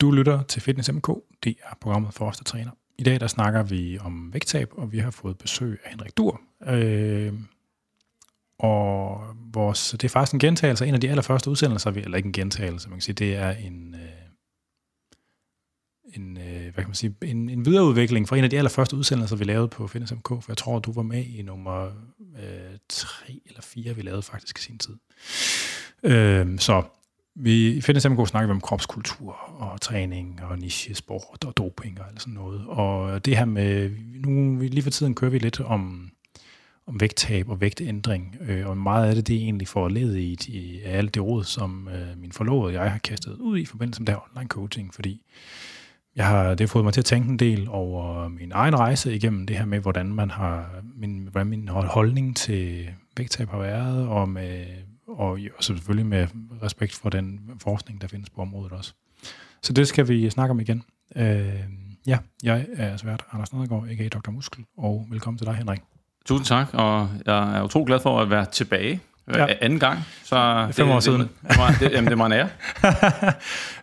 Du lytter til Fitness MK. Det er programmet for os, der træner. I dag der snakker vi om vægttab, og vi har fået besøg af Henrik Dur. Øh, og vores, det er faktisk en gentagelse af en af de allerførste udsendelser, vi, eller ikke en gentagelse, man kan sige, det er en, øh, en, øh, hvad kan man sige, en, en videreudvikling fra en af de allerførste udsendelser, vi lavede på Fitness MK, for jeg tror, du var med i nummer øh, 3 eller 4, vi lavede faktisk i sin tid. Øh, så vi, i Fitness MK snakker vi om kropskultur og træning og niche-sport og doping og sådan noget. Og det her med, nu lige for tiden kører vi lidt om, om vægttab og vægtændring, øh, og meget af det, det er egentlig for at lede i, i alt det råd, som øh, min forlovede og jeg har kastet ud i forbindelse med det her online coaching, fordi jeg har, det har fået mig til at tænke en del over min egen rejse igennem det her med, hvordan man har, min, hvordan min holdning til vægttab har været, og med og, og selvfølgelig med respekt for den forskning, der findes på området også. Så det skal vi snakke om igen. Øh, ja, jeg er svært Anders Nedergaard, ikke Dr. Muskel, og velkommen til dig, Henrik. Tusind tak, og jeg er utrolig glad for at være tilbage ja. anden gang. Så Fem det, år siden. Det, det, det, jamen, det er mig en ære.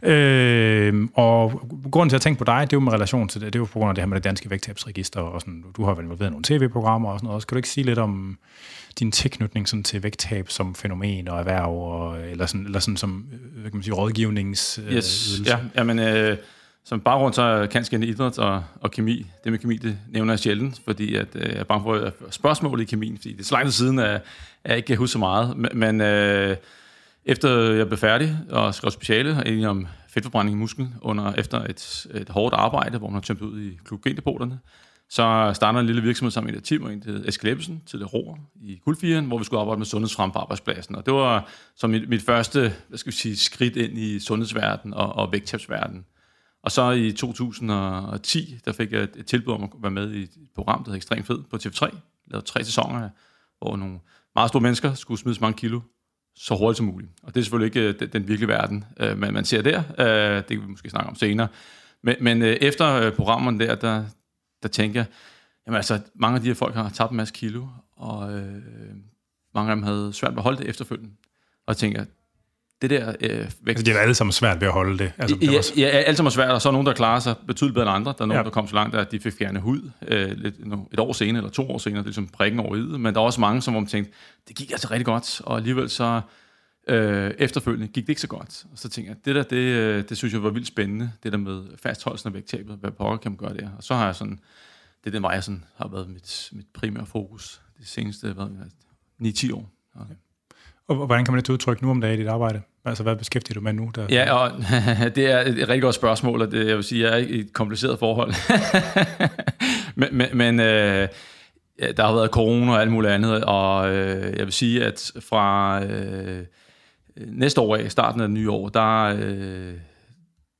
øh, og grunden til at tænke på dig, det er jo med relation til det, det er jo på grund af det her med det danske vægttabsregister, og sådan, du har været involveret i nogle tv-programmer og sådan noget. Skal du ikke sige lidt om din tilknytning sådan til vægttab som fænomen og erhverv, og, eller, sådan, eller sådan som hvad kan man sige, rådgivnings øh, yes. Ja, jamen, øh, som baggrund så er kanskende idræt og, og kemi. Det med kemi, det nævner jeg sjældent, fordi at, øh, jeg er bange for spørgsmål i kemien, fordi det er så lang tid siden, at jeg ikke kan huske så meget. Men øh, efter jeg blev færdig og skrev speciale egentlig om fedtforbrænding i musklen, under, efter et, et hårdt arbejde, hvor man har tømt ud i glukogendepoterne, så startede en lille virksomhed sammen med et team, en til Eske til det Roer i Guldfiren, hvor vi skulle arbejde med sundhedsfrem på arbejdspladsen. Og det var som mit, mit første hvad skal vi sige, skridt ind i sundhedsverdenen og, og vægttabsverdenen. Og så i 2010, der fik jeg et tilbud om at være med i et program, der hedder Ekstrem Fed på TV3. Lavede tre sæsoner, hvor nogle meget store mennesker skulle smide så mange kilo så hurtigt som muligt. Og det er selvfølgelig ikke øh, den, den virkelige verden, øh, man, man ser der. Øh, det kan vi måske snakke om senere. Men, men øh, efter øh, programmerne der, der, der tænker jeg, jamen altså, mange af de her folk har tabt en masse kilo, og øh, mange af dem havde svært ved at holde det efterfølgende. Og jeg tænker, det der øh, vækst... Altså, det er alle sammen svært ved at holde det. Altså, ja, ja, alle sammen er svært, og så er nogen, der klarer sig betydeligt bedre end andre. Der er nogen, ja. der kom så langt, at de fik fjernet hud øh, lidt, et år senere, eller to år senere, det er ligesom prikken over i Men der er også mange, som man tænkte, det gik altså rigtig godt, og alligevel så øh, efterfølgende gik det ikke så godt. Og så tænkte jeg, det der, det, øh, det synes jeg var vildt spændende, det der med fastholdelsen af vægttabet, hvad pokker kan man gøre der. Og så har jeg sådan, det er den vej, jeg sådan, har været mit, mit primære fokus de seneste 9-10 år. Okay. Og hvordan kan man det udtrykke nu om dagen i dit arbejde? Altså, hvad beskæftiger du med nu? Der... Ja, og det er et rigtig godt spørgsmål, og det, jeg vil sige, jeg er i et kompliceret forhold. men men, men øh, der har været corona og alt muligt andet, og øh, jeg vil sige, at fra øh, næste år af, starten af det nye år, der... Øh,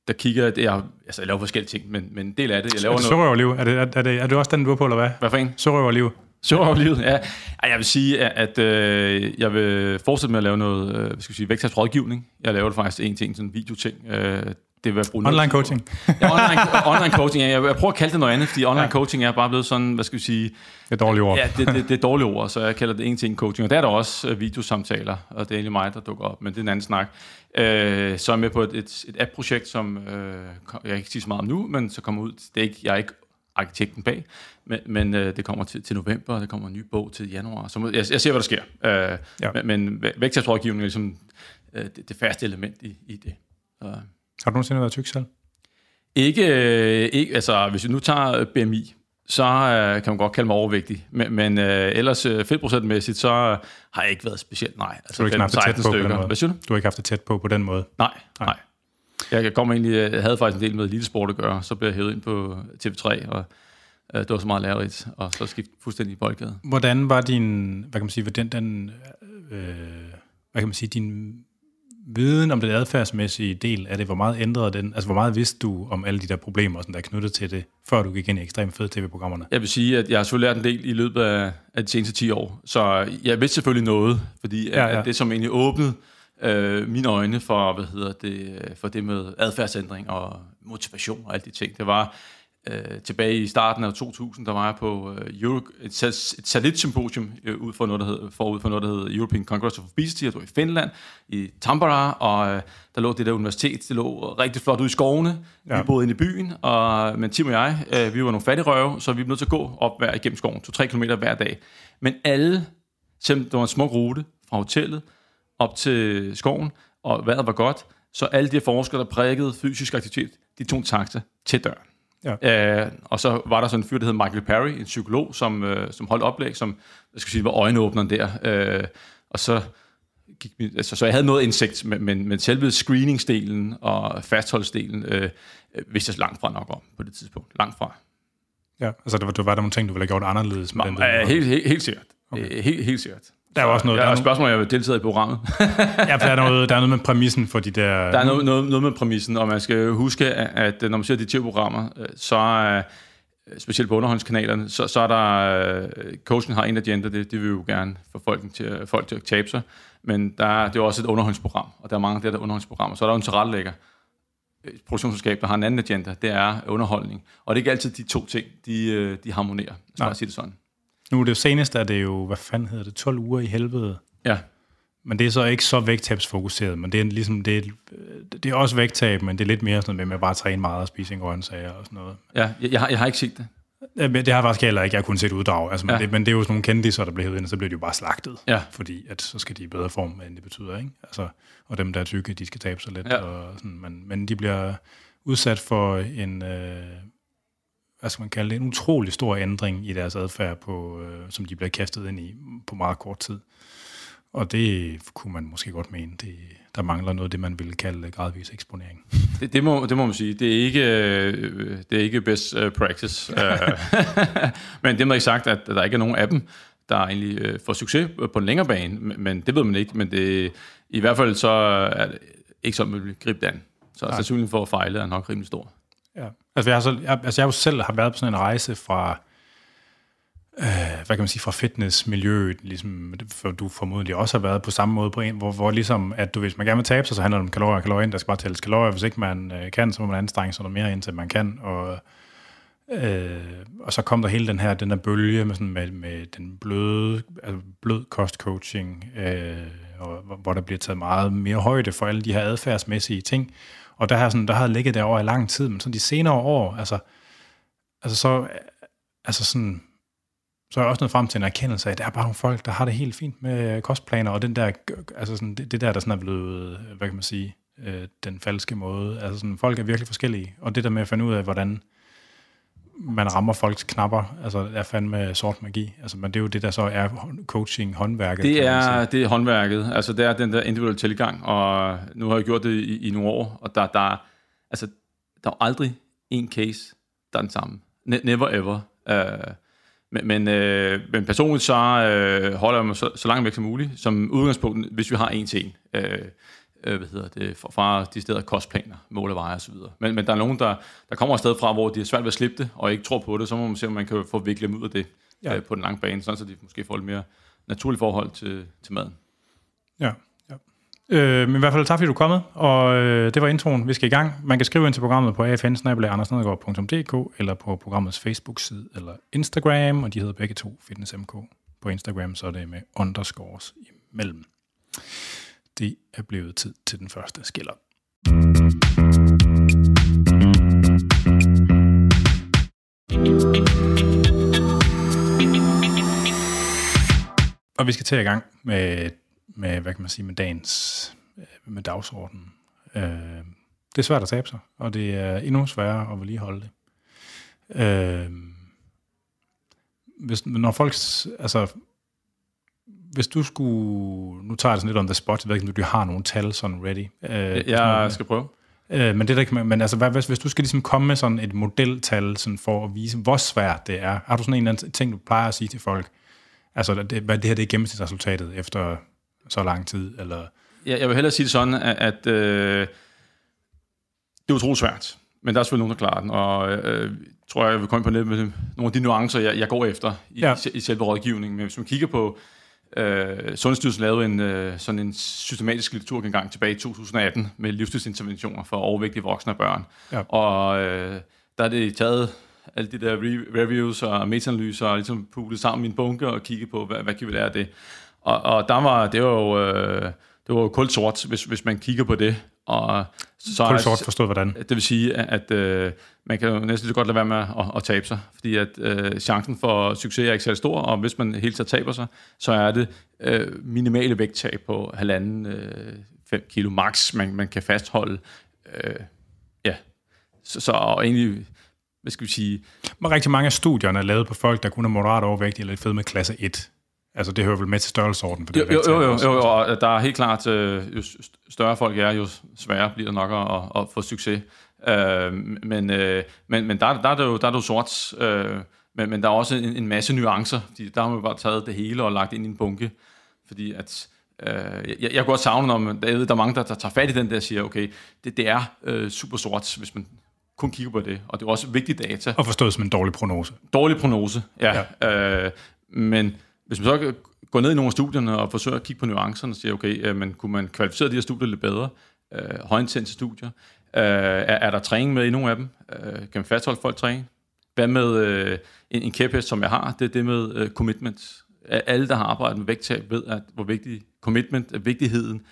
der kigger jeg, jeg, altså jeg laver forskellige ting, men, men en del af det, jeg laver er det noget... Er det, er, er, det, er det også den, du er på, eller hvad? Hvad for en? Sørøverliv. livet, ja. Jeg vil sige, at øh, jeg vil fortsætte med at lave noget øh, skal sige, vægttabsrådgivning. Jeg laver det faktisk en ting, sådan en videoting. Øh, det vil bruge online coaching. ja, online, online coaching. Ja. Jeg, prøver at kalde det noget andet, fordi online ja. coaching er bare blevet sådan, hvad skal vi sige... Det er dårlige ord. Ja, det, det, det er dårlige ord, så jeg kalder det en coaching. Og der er der også øh, videosamtaler, og det er egentlig mig, der dukker op, men det er en anden snak. Øh, så er jeg med på et, et, et app-projekt, som øh, jeg kan ikke sige så meget om nu, men så kommer ud. Det er ikke, jeg er ikke arkitekten bag, men, men øh, det kommer til, til november, og der kommer en ny bog til januar. Så jeg, jeg ser, hvad der sker. Øh, ja. Men, men vægttabsrådgivning er ligesom øh, det, det faste element i, i det. Så. Har du nogensinde været tyk selv? Ikke, øh, ikke, altså hvis vi nu tager BMI, så øh, kan man godt kalde mig overvægtig. Men, men øh, ellers øh, fedtprocentmæssigt, så har jeg ikke været specielt, nej. Altså, du har ikke haft det tæt på stykker. på den måde? Hvad siger du? Du har ikke haft det tæt på på den måde? Nej, nej. nej. Jeg, kom egentlig, jeg havde faktisk en del med elitesport at gøre, så blev jeg hævet ind på TV3, og øh, det var så meget lærerigt, og så skift fuldstændig boldgade. Hvordan var din, hvad kan man sige, den, den øh, hvad kan man sige, din viden om den adfærdsmæssige del af det, hvor meget ændrede den, altså hvor meget vidste du om alle de der problemer, som der er knyttet til det, før du gik ind i ekstremt fede tv-programmerne? Jeg vil sige, at jeg har selvfølgelig lært en del i løbet af, af de seneste 10 år, så jeg vidste selvfølgelig noget, fordi ja, ja. At det som egentlig åbnede øh, mine øjne for, hvad hedder det, for det med adfærdsændring og motivation og alle de ting, det var, øh, tilbage i starten af 2000, der var jeg på øh, Euro, et, et satellitsymposium øh, ud for noget, der hed, forud for noget, der hed European Congress of Obesity, jeg var i Finland, i Tampere, og øh, der lå det der universitet, det lå rigtig flot ude i skovene, ja. vi boede inde i byen, og, men Tim og jeg, øh, vi var nogle fattige røve, så vi var nødt til at gå op hver igennem skoven, 2-3 km hver dag. Men alle, selvom det var en smuk rute fra hotellet op til skoven, og vejret var godt, så alle de forskere, der prædikede fysisk aktivitet, de tog en taxa til døren. Ja. Øh, og så var der sådan en fyr, der hed Michael Perry, en psykolog, som, øh, som holdt oplæg, som jeg skal sige, var øjenåbneren der. Øh, og så gik vi, altså, så jeg havde noget indsigt, men, men, men selve screeningsdelen og fastholdsdelen øh, vidste jeg langt fra nok om på det tidspunkt. Langt fra. Ja, altså der var, der var der nogle ting, du ville have gjort anderledes med Ma, den der? Helt, helt, helt sikkert. Okay. Helt, helt sikkert. Der er også noget... Der er nogle... spørgsmål, jeg vil deltage i programmet. ja, for der er, noget, der er noget med præmissen for de der... Der er noget, noget, noget med præmissen, og man skal huske, at, at når man ser de tv-programmer, øh, så er specielt på underholdningskanalerne, så, så er der... Coaching har en agenda, det, det vil jo gerne få folk til, folk til at tabe sig, men der er, det er også et underholdningsprogram, og der er mange af de der underholdningsprogrammer. Så er der jo en tilrettelægger, et produktionsselskab, der har en anden agenda, det er underholdning. Og det er ikke altid de to ting, de, øh, de harmonerer, så jeg sige det sådan. Nu er det senest, er det jo, hvad fanden hedder det, 12 uger i helvede. Ja. Men det er så ikke så vægttabsfokuseret, men det er ligesom, det er, det er også vægttab, men det er lidt mere sådan med, med at bare træne meget og spise en grøntsager og sådan noget. Ja, jeg, jeg, har, jeg har ikke set det. Ja, det har jeg faktisk heller ikke. Jeg har kun set uddrag. Altså, men, ja. det, men det er jo sådan nogle kendiser, der bliver hævet ind, og så bliver de jo bare slagtet. Ja. Fordi at, så skal de i bedre form, end det betyder. Ikke? Altså, og dem, der er tykke, de skal tabe sig lidt. Ja. Og sådan, men, men de bliver udsat for en, øh, hvad skal man kalde det, en utrolig stor ændring i deres adfærd, på, øh, som de bliver kastet ind i på meget kort tid. Og det kunne man måske godt mene. Det, der mangler noget af det, man ville kalde gradvis eksponering. Det, det, må, det må man sige. Det er ikke, øh, det er ikke best øh, practice. men det må ikke sagt, at der ikke er nogen af dem, der egentlig får succes på en længere bane. Men det ved man ikke. Men det, i hvert fald så er det ikke sådan, man vil gribe det an. Så sandsynligheden for at fejle er nok rimelig stor. Ja. Altså, jeg har, så, jeg, altså jeg har jo selv har været på sådan en rejse fra, øh, hvad kan man sige, fra fitnessmiljøet, ligesom for du formodentlig også har været på samme måde på en, hvor, hvor ligesom, at du, hvis man gerne vil tabe sig, så handler det om kalorier og kalorier ind, der skal bare tælles kalorier. Hvis ikke man øh, kan, så må man anstrenge sig noget mere, indtil man kan. Og, øh, og så kom der hele den her, den der bølge med, sådan, med, med den bløde, altså blød kostcoaching, øh, og, hvor der bliver taget meget mere højde for alle de her adfærdsmæssige ting. Og der har, sådan, der har ligget derovre i lang tid, men sådan de senere år, altså, altså så, altså sådan, så er jeg også nået frem til en erkendelse af, at der er bare nogle folk, der har det helt fint med kostplaner, og den der, altså sådan, det, det der, der sådan er blevet, hvad kan man sige, øh, den falske måde. Altså sådan, folk er virkelig forskellige, og det der med at finde ud af, hvordan man rammer folks knapper, altså er fandme sort magi. Altså, men det er jo det, der så er coaching, håndværket. Det er, det er håndværket, altså det er den der individuelle tilgang, og nu har jeg gjort det i, i nogle år, og der, der, altså, der er aldrig en case, der er den samme. Ne- never ever. Uh, men, men, øh, men personligt så øh, holder jeg mig så, så langt væk som muligt, som udgangspunkt, hvis vi har en til en. Øh, øh, hvad hedder det, fra de steder kostplaner, måleveje videre. Men, men der er nogen, der, der kommer et sted fra, hvor de er svært ved at slippe det, og ikke tror på det, så må man se, om man kan få viklet dem ud af det ja. øh, på den lange bane, sådan så de måske får et mere naturligt forhold til, til maden. Ja, ja. Øh, men i hvert fald tak, fordi du er kommet, og øh, det var introen. Vi skal i gang. Man kan skrive ind til programmet på afn eller på programmets Facebook-side eller Instagram, og de hedder begge to FitnessMK. På Instagram så er det med underscores imellem det er blevet tid til den første skiller. Og vi skal til i gang med, med, hvad kan man sige, med dagens, øh, med dagsordenen. Øh, det er svært at tabe sig, og det er endnu sværere at vedligeholde det. Øh, hvis, når folk, altså hvis du skulle, nu tager jeg sådan lidt on the spot, jeg ved ikke, om du har nogle tal sådan ready. Øh, jeg skal prøve. Øh, men det der kan men altså, hvad, hvis, hvis du skal ligesom komme med sådan et modeltal sådan for at vise, hvor svært det er, har du sådan en eller anden ting, du plejer at sige til folk? Altså, det, hvad det her det er gennemsnitsresultatet efter så lang tid, eller... Ja, jeg vil hellere sige det sådan, at, at øh, det er utroligt svært, men der er selvfølgelig nogen, der klarer den, og øh, tror jeg, jeg vil komme på lidt med nogle af de nuancer, jeg, jeg går efter i, ja. i, i selve rådgivningen. Men hvis man kigger på Øh, Sundhedsstyrelsen lavede en, øh, sådan en systematisk litteraturgengang tilbage i 2018 med livsstilsinterventioner for overvægtige voksne og børn. Ja. Og øh, der er det taget alle de der re- reviews og meta-analyser, og ligesom puttet sammen i en bunke og kigge på, hvad, hvad kan vi lære af det. Og, og der var, det var jo, øh, det var jo kuldt sort, hvis, hvis man kigger på det. Og så kuldt sort forstået hvordan? Det vil sige, at, øh, man kan jo næsten lige godt lade være med at, at tabe sig, fordi at øh, chancen for succes er ikke særlig stor, og hvis man helt taget taber sig, så er det øh, minimale vægttab på halvanden, øh, 5 kilo max, man, man kan fastholde. Øh, ja, så, så og egentlig, hvad skal vi sige... Men rigtig mange af studierne er lavet på folk, der kun er moderat overvægtige eller lidt fed med klasse 1. Altså, det hører vel med til størrelsesorden på det jo, jo, jo, jo, jo, og der er helt klart, øh, jo større folk er, jo sværere bliver det nok at, at få succes. Øh, men, øh, men, men der, der, er det jo, der er det jo sort, øh, men, men der er også en, en masse nuancer, fordi der har man bare taget det hele og lagt ind i en bunke, fordi at Øh, jeg, jeg kunne godt savne, om ved, der er mange, der, der tager fat i den der og siger, okay, det, det er øh, super sort, hvis man kun kigger på det, og det er også vigtig data. Og forstået som en dårlig prognose. Dårlig prognose, ja. ja. Øh, men hvis man så går ned i nogle af studierne og forsøger at kigge på nuancerne og siger, okay, øh, men kunne man kvalificere de her studier lidt bedre? Øh, højintense studier. Øh, er, er der træning med i nogle af dem? Øh, kan man fastholde folk træning? Hvad med øh, en, en kæphest, som jeg har? Det er det med øh, commitment. Alle, der har arbejdet med vægttab, ved, at, hvor vigtig commitment, at vigtigheden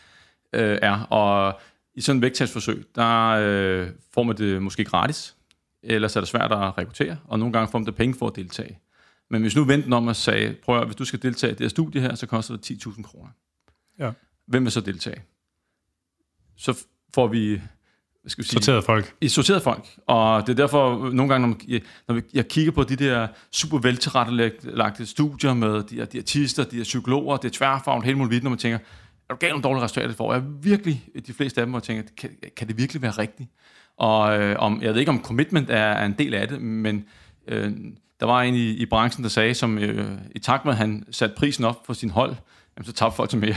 øh, er. Og i sådan et vægttabsforsøg, der øh, får man det måske gratis, ellers er det svært at rekruttere, og nogle gange får man det penge for at deltage. Men hvis nu venten om og sagde, prøv at, hvis du skal deltage i det her studie her, så koster det 10.000 kroner. Ja. Hvem vil så deltage? Så får vi hvad skal vi sige, sorteret folk. I sorteret folk. Og det er derfor, nogle gange, når, man, når jeg kigger på de der super veltilrettelagte studier med de her diætister, de her psykologer, det er tværfagligt, hele muligt, når man tænker, er du galt nogle dårlige resultater, får? Jeg virkelig, de fleste af dem, jeg tænker, kan, kan det virkelig være rigtigt? Og øh, om, jeg ved ikke, om commitment er, er en del af det, men øh, der var en i, i branchen, der sagde, som øh, i takt med, at han satte prisen op for sin hold, jamen, så tabte folk til mere.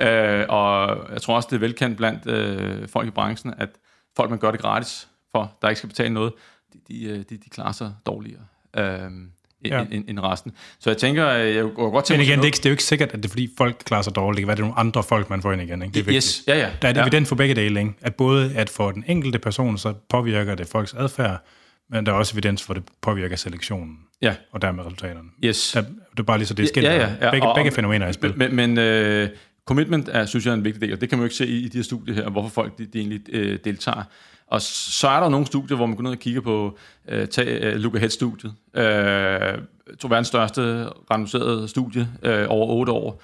øh, og jeg tror også, det er velkendt blandt øh, folk i branchen, at folk, man gør det gratis for, der ikke skal betale noget, de, de, øh, de, de klarer sig dårligere. Øh, ja. end, end resten. Så jeg tænker, jeg kunne godt tænke Men igen, det er, ikke, det er jo ikke sikkert, at det er fordi folk klarer sig dårligt. Det kan være, det er nogle andre folk, man får ind igen. Ikke? Det er vigtigt. Yes. Ja, ja. Der er det ja. evident for begge dele. Ikke? At både at for den enkelte person, så påvirker det folks adfærd, men der er også evidens for, at det påvirker selektionen. Ja. Og dermed resultaterne. Yes. Det er bare lige så det er skilt. Ja, ja, ja. Begge, og, begge fænomener er i spil. Men, men uh, commitment er, synes jeg, er en vigtig del, og det kan man jo ikke se i, i de her studier her, hvorfor folk de, de egentlig uh, deltager. Og så er der nogle studier, hvor man går ned og kigger på, uh, tag uh, Look Ahead-studiet. Uh, to verdens største randomiserede studie uh, over 8 år.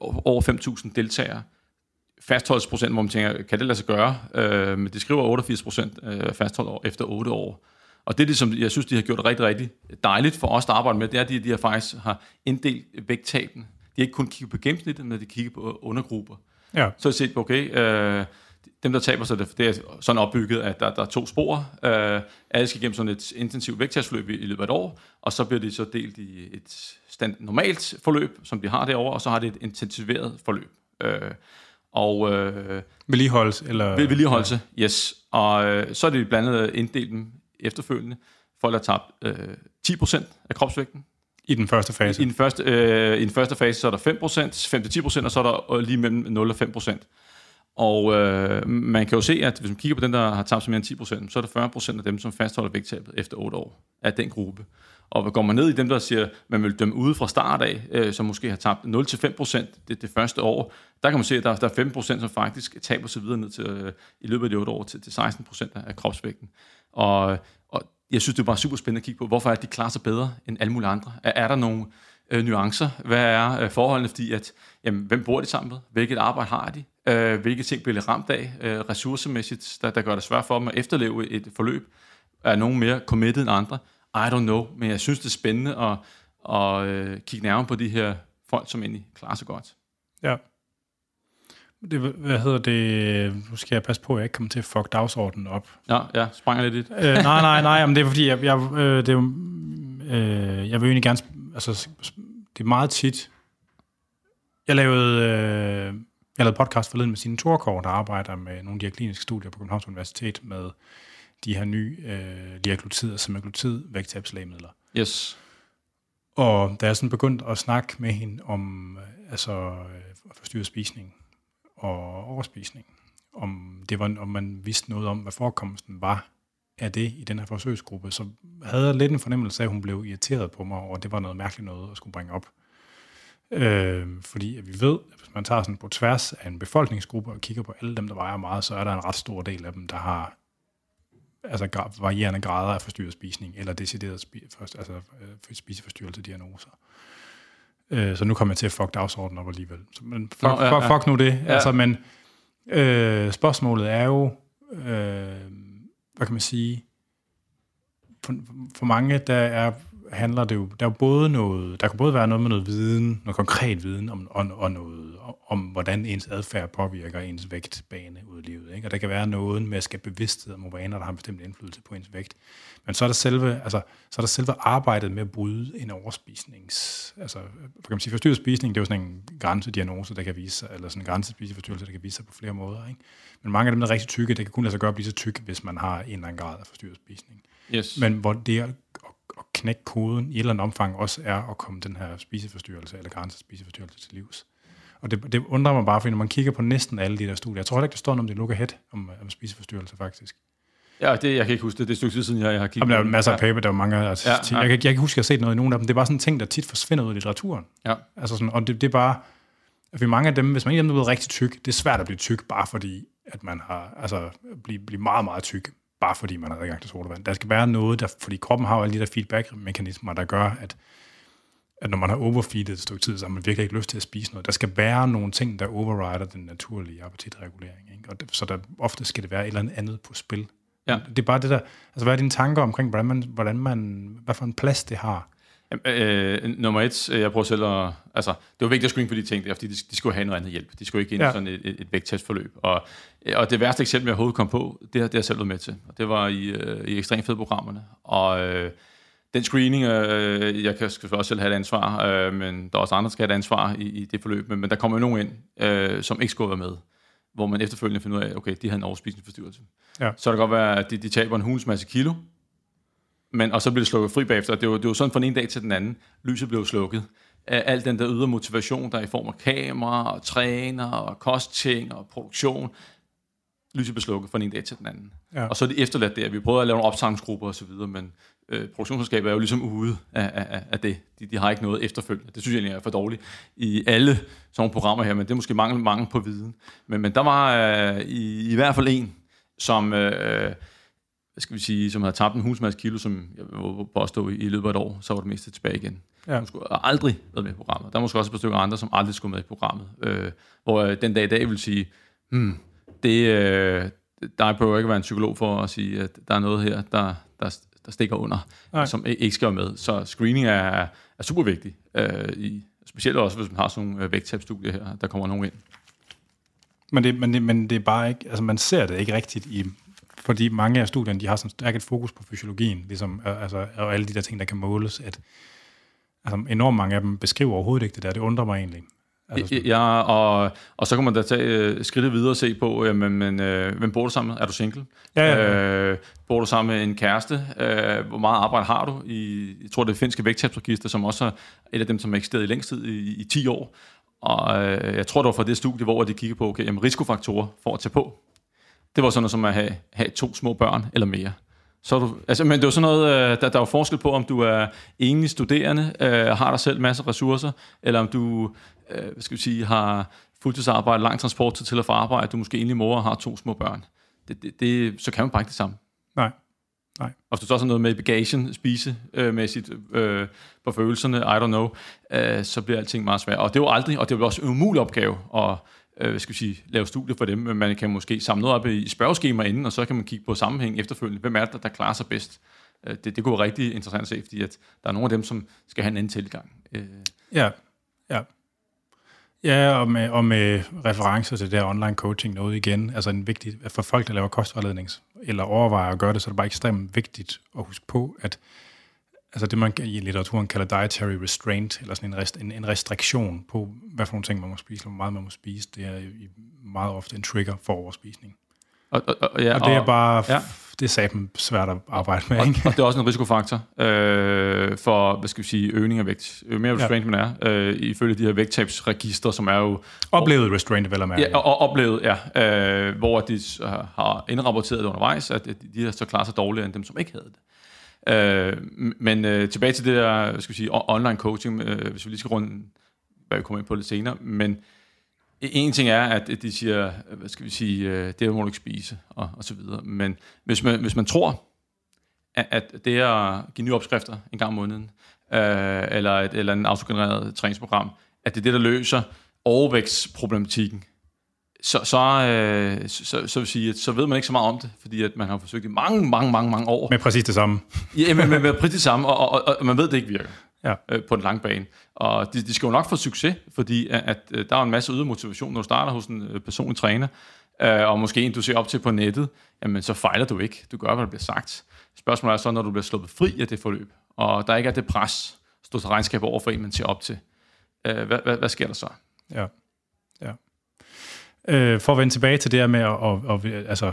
Over 5.000 deltagere fastholdelsesprocent, hvor man tænker, kan det lade sig gøre? Uh, men det skriver 88 procent uh, fasthold efter 8 år. Og det, det, som jeg synes, de har gjort rigtig, rigtig dejligt for os, der arbejder med, det er, at de, de har faktisk har inddelt vægttabene. De har ikke kun kigget på gennemsnittet, men de kigger på undergrupper. Ja. Så har set, okay, øh, dem, der taber sig, det, det er sådan opbygget, at der, der er to spor. Øh, alle skal igennem sådan et intensivt vægttabsforløb i, i løbet af et år, og så bliver de så delt i et stand, normalt forløb, som de har derovre, og så har det et intensiveret forløb. Øh, og, øh, vedligeholdelse? Eller? Vedligeholdelse, ja. yes. Og øh, så er det blandt andet inddelt dem efterfølgende. Folk har tabt øh, 10% af kropsvægten. I den første fase? I, i, den, første, øh, I den første fase, så er der 5%, 5-10%, og så er der øh, lige mellem 0 og 5%. Og øh, man kan jo se, at hvis man kigger på den, der har tabt mere end 10%, så er der 40% af dem, som fastholder vægttabet efter 8 år af den gruppe. Og går man ned i dem, der siger, man vil dømme ude fra start af, øh, som måske har tabt 0-5% det, det første år, der kan man se, at der, der er 15%, som faktisk taber sig videre ned til, øh, i løbet af de 8 år til, til 16% af kropsvægten. Og, og jeg synes, det er bare super spændende at kigge på, hvorfor er de klarer sig bedre end alle mulige andre? Er, er der nogle øh, nuancer? Hvad er øh, forholdene? Fordi at, jamen, hvem bor de sammen med? Hvilket arbejde har de? Øh, hvilke ting bliver de ramt af øh, ressourcemæssigt, der, der gør det svært for dem at efterleve et forløb? Er nogen mere committed end andre? I don't know, men jeg synes, det er spændende at, at øh, kigge nærmere på de her folk, som egentlig klarer sig godt. Ja. Det, hvad hedder det? Nu skal jeg passe på, at jeg ikke kommer til at fuck dagsordenen op. Ja, ja, springer lidt øh, Nej, nej, nej, men det er fordi, jeg, jeg, øh, det er, øh, jeg vil egentlig gerne... Altså, det er meget tit... Jeg lavede, øh, jeg lavede podcast forleden med sine Torkår, der arbejder med nogle af de her kliniske studier på Københavns Universitet med de her nye øh, liaglutid og semaglutid vægttabslægemidler. Yes. Og da jeg sådan begyndte at snakke med hende om øh, altså, øh, forstyrret spisning, og overspisning. Om, det var, om man vidste noget om, hvad forekomsten var af det i den her forsøgsgruppe, så havde jeg lidt en fornemmelse af, at hun blev irriteret på mig, og det var noget mærkeligt noget at skulle bringe op. Øh, fordi at vi ved, at hvis man tager sådan på tværs af en befolkningsgruppe og kigger på alle dem, der vejer meget, så er der en ret stor del af dem, der har altså varierende grader af forstyrret spisning, eller decideret spi- først, altså, øh, spiseforstyrrelse diagnoser. Øh, så nu kommer jeg til at fuck dagsordenen op alligevel. Så, men fuck, Nå, ja, fuck, ja. fuck nu det. Ja. Altså, men øh, spørgsmålet er jo, øh, hvad kan man sige, for, for mange, der er, handler det jo, der er jo både noget, der kan både være noget med noget viden, noget konkret viden om, og, og noget om, hvordan ens adfærd påvirker ens vægtbane ud i livet. Ikke? Og der kan være noget med at skabe bevidsthed om vaner, der har en bestemt indflydelse på ens vægt. Men så er der selve, altså, så er der selve arbejdet med at bryde en overspisnings... Altså, for kan man sige, forstyrret spisning, det er jo sådan en grænsediagnose, der kan vise sig, eller sådan en grænsespiseforstyrrelse, der kan vise sig på flere måder. Ikke? Men mange af dem, der er rigtig tykke, det kan kun lade sig gøre at blive så tykke, hvis man har en eller anden grad af forstyrret spisning. Yes. Men hvor det at, at knække koden i et eller andet omfang også er at komme den her spiseforstyrrelse eller grænsespiseforstyrrelse til livs. Og det, det undrer mig bare, fordi når man kigger på næsten alle de der studier, jeg tror heller ikke, der står noget om det look ahead om, om spiseforstyrrelse faktisk. Ja, det, jeg kan ikke huske det. Det er et stykke tid siden, jeg, jeg har kigget. Jamen, der er masser af paper, der er mange altså, Ja, ja. Jeg, kan, jeg kan ikke huske, at jeg har set noget i nogen af dem. Det er bare sådan en ting, der tit forsvinder ud i litteraturen. Ja. Altså sådan, og det, det er bare, at vi mange af dem, hvis man ikke er blevet rigtig tyk, det er svært at blive tyk, bare fordi, at man har, altså, blive, blive meget, meget tyk, bare fordi man har adgang til sodavand. Der skal være noget, der, fordi kroppen har jo alle de der feedback-mekanismer, der gør, at, at når man har overfeedet et stykke tid, så har man virkelig ikke lyst til at spise noget. Der skal være nogle ting, der overrider den naturlige appetitregulering. Ikke? Og det, så der, ofte skal det være et eller andet på spil. Ja. Det er bare det der, altså hvad er dine tanker omkring, hvordan man, hvordan man hvad for en plads det har? Jamen, Øh, nummer et, øh, jeg prøver selv at... Altså, det var vigtigt at screene for de ting der, fordi de, de skulle have noget andet hjælp. De skulle ikke ind ja. Ja. i sådan et, et, et vægttestforløb. Og, og det værste eksempel, jeg overhovedet kom på, det har jeg selv været med til. Og det var i, øh, i ekstremfedprogrammerne. Og øh, den screening, øh, jeg kan selvfølgelig også selv have et ansvar, øh, men der er også andre, der skal have et ansvar i, i det forløb. Men, men der kommer jo nogen ind, øh, som ikke skulle være med hvor man efterfølgende finder ud af, okay, de har en overspisningsforstyrrelse. Ja. Så kan det godt være, at de, de taber en hulens masse kilo, men, og så bliver det slukket fri bagefter. Det var, det var sådan fra en dag til den anden. Lyset blev slukket. Al den der ydre motivation, der er i form af kamera, og træner, og kostting, og produktion, lyset blev slukket fra en dag til den anden. Ja. Og så er det efterladt der. Vi prøvede at lave nogle opsamlingsgrupper videre, men øh, produktionsselskabet er jo ligesom ude af, af, af det. De, de har ikke noget efterfølgende. Det synes jeg egentlig er for dårligt i alle sådan nogle programmer her, men det er måske mangel, mangel på viden. Men, men der var øh, i, i hvert fald en, som, øh, hvad skal vi sige, som havde tabt en hulsmasse kilo, som jeg vil påstå i, løbet af et år, så var det meste tilbage igen. Ja. Hun skulle aldrig været med i programmet. Der er måske også et par stykker andre, som aldrig skulle med i programmet. Øh, hvor øh, den dag i dag vil sige, hmm, det, øh, der behøver ikke at være en psykolog for at sige, at der er noget her, der, der, der stikker under, Nej. som ikke skal med. Så screening er, er super vigtig. Øh, i, specielt også, hvis man har sådan nogle øh, vægttabstudier her, der kommer nogen ind. Men det, men, det, men det er bare ikke, altså man ser det ikke rigtigt i, fordi mange af studierne, de har sådan stærkt et fokus på fysiologien, ligesom, øh, altså, og alle de der ting, der kan måles, at altså, enormt mange af dem beskriver overhovedet ikke det der, det undrer mig egentlig. Altså, Ja, og, og så kan man da tage øh, skridtet videre og se på, jamen, men, øh, hvem bor du sammen med? Er du single? Ja, ja, ja. Øh, bor du sammen med en kæreste? Øh, hvor meget arbejde har du? I, jeg tror, det er finske vægttabsregister, som også er et af dem, som har eksisteret i længst tid, i, i 10 år. Og øh, jeg tror, det var fra det studie, hvor de kigger på, okay, jamen, risikofaktorer for at tage på. Det var sådan noget som at have, have to små børn eller mere. Så er du, altså, men det er jo sådan noget, øh, der, der er jo forskel på, om du er enlig studerende, øh, har dig selv masser af ressourcer, eller om du øh, hvad skal vi sige, har fuldtidsarbejde, lang transport til til og fra arbejde, du er måske enlig mor og har to små børn. Det, det, det, så kan man bare ikke det samme. nej. Og hvis du så også har noget med bagagen, spise øh, med sit, øh, på følelserne, I don't know, øh, så bliver alting meget svært. Og det er jo aldrig, og det er jo også en umulig opgave at øh, hvad skal vi sige, lave studier for dem, men man kan måske samle noget op i spørgeskemaer inden, og så kan man kigge på sammenhæng efterfølgende. Hvem er det, der klarer sig bedst? Øh, det, det kunne være rigtig interessant at se, fordi at der er nogle af dem, som skal have en anden tilgang. Øh, Ja, ja. Ja, og med, og med referencer til det der online coaching noget igen, altså en vigtig, for folk, der laver kostvejledning, eller overvejer at gøre det, så er det bare ekstremt vigtigt at huske på, at altså det, man i litteraturen kalder dietary restraint, eller sådan en, rest, en, en restriktion på, hvad for nogle ting man må spise, og hvor meget man må spise, det er meget ofte en trigger for overspisning. og, og, og, ja, Og det er bare, ja. det er sammen svært at arbejde med, ikke? Og, og det er også en risikofaktor øh, for, hvad skal vi sige, øgning af vægt. Jo mere restraint ja. man er, øh, ifølge de her vægttabsregister, som er jo... Oplevet restraint, vel at mærke. Ja, og, og oplevet, ja. Øh, hvor de har indrapporteret undervejs, at de har så klaret sig dårligere end dem, som ikke havde det. Øh, men øh, tilbage til det der, hvad skal vi sige, online coaching, øh, hvis vi lige skal runde, hvad vi kommer ind på lidt senere, men en ting er, at de siger, hvad skal vi sige, øh, det må du ikke spise, og, og så videre. Men hvis man, hvis man tror, at, at det er at give nye opskrifter en gang om måneden, øh, eller et eller en autogenereret træningsprogram, at det er det, der løser overvægtsproblematikken, så, så, øh, så, så, vil sige, at så ved man ikke så meget om det, fordi at man har forsøgt i mange, mange, mange, mange år. Med præcis det samme. ja, men med, med præcis det samme, og, og, og man ved, at det ikke virker ja. øh, på den lange bane. Og de, de skal jo nok få succes, fordi at, at øh, der er en masse ydre motivation, når du starter hos en øh, personlig træner, øh, og måske en, du ser op til på nettet, jamen så fejler du ikke. Du gør, hvad der bliver sagt. Spørgsmålet er så, når du bliver sluppet fri af det forløb, og der ikke er det pres, stå til regnskab over for en, man ser op til. Øh, hvad, hvad, hvad sker der så? Ja, ja. Øh, for at vende tilbage til det her med at, at, at altså,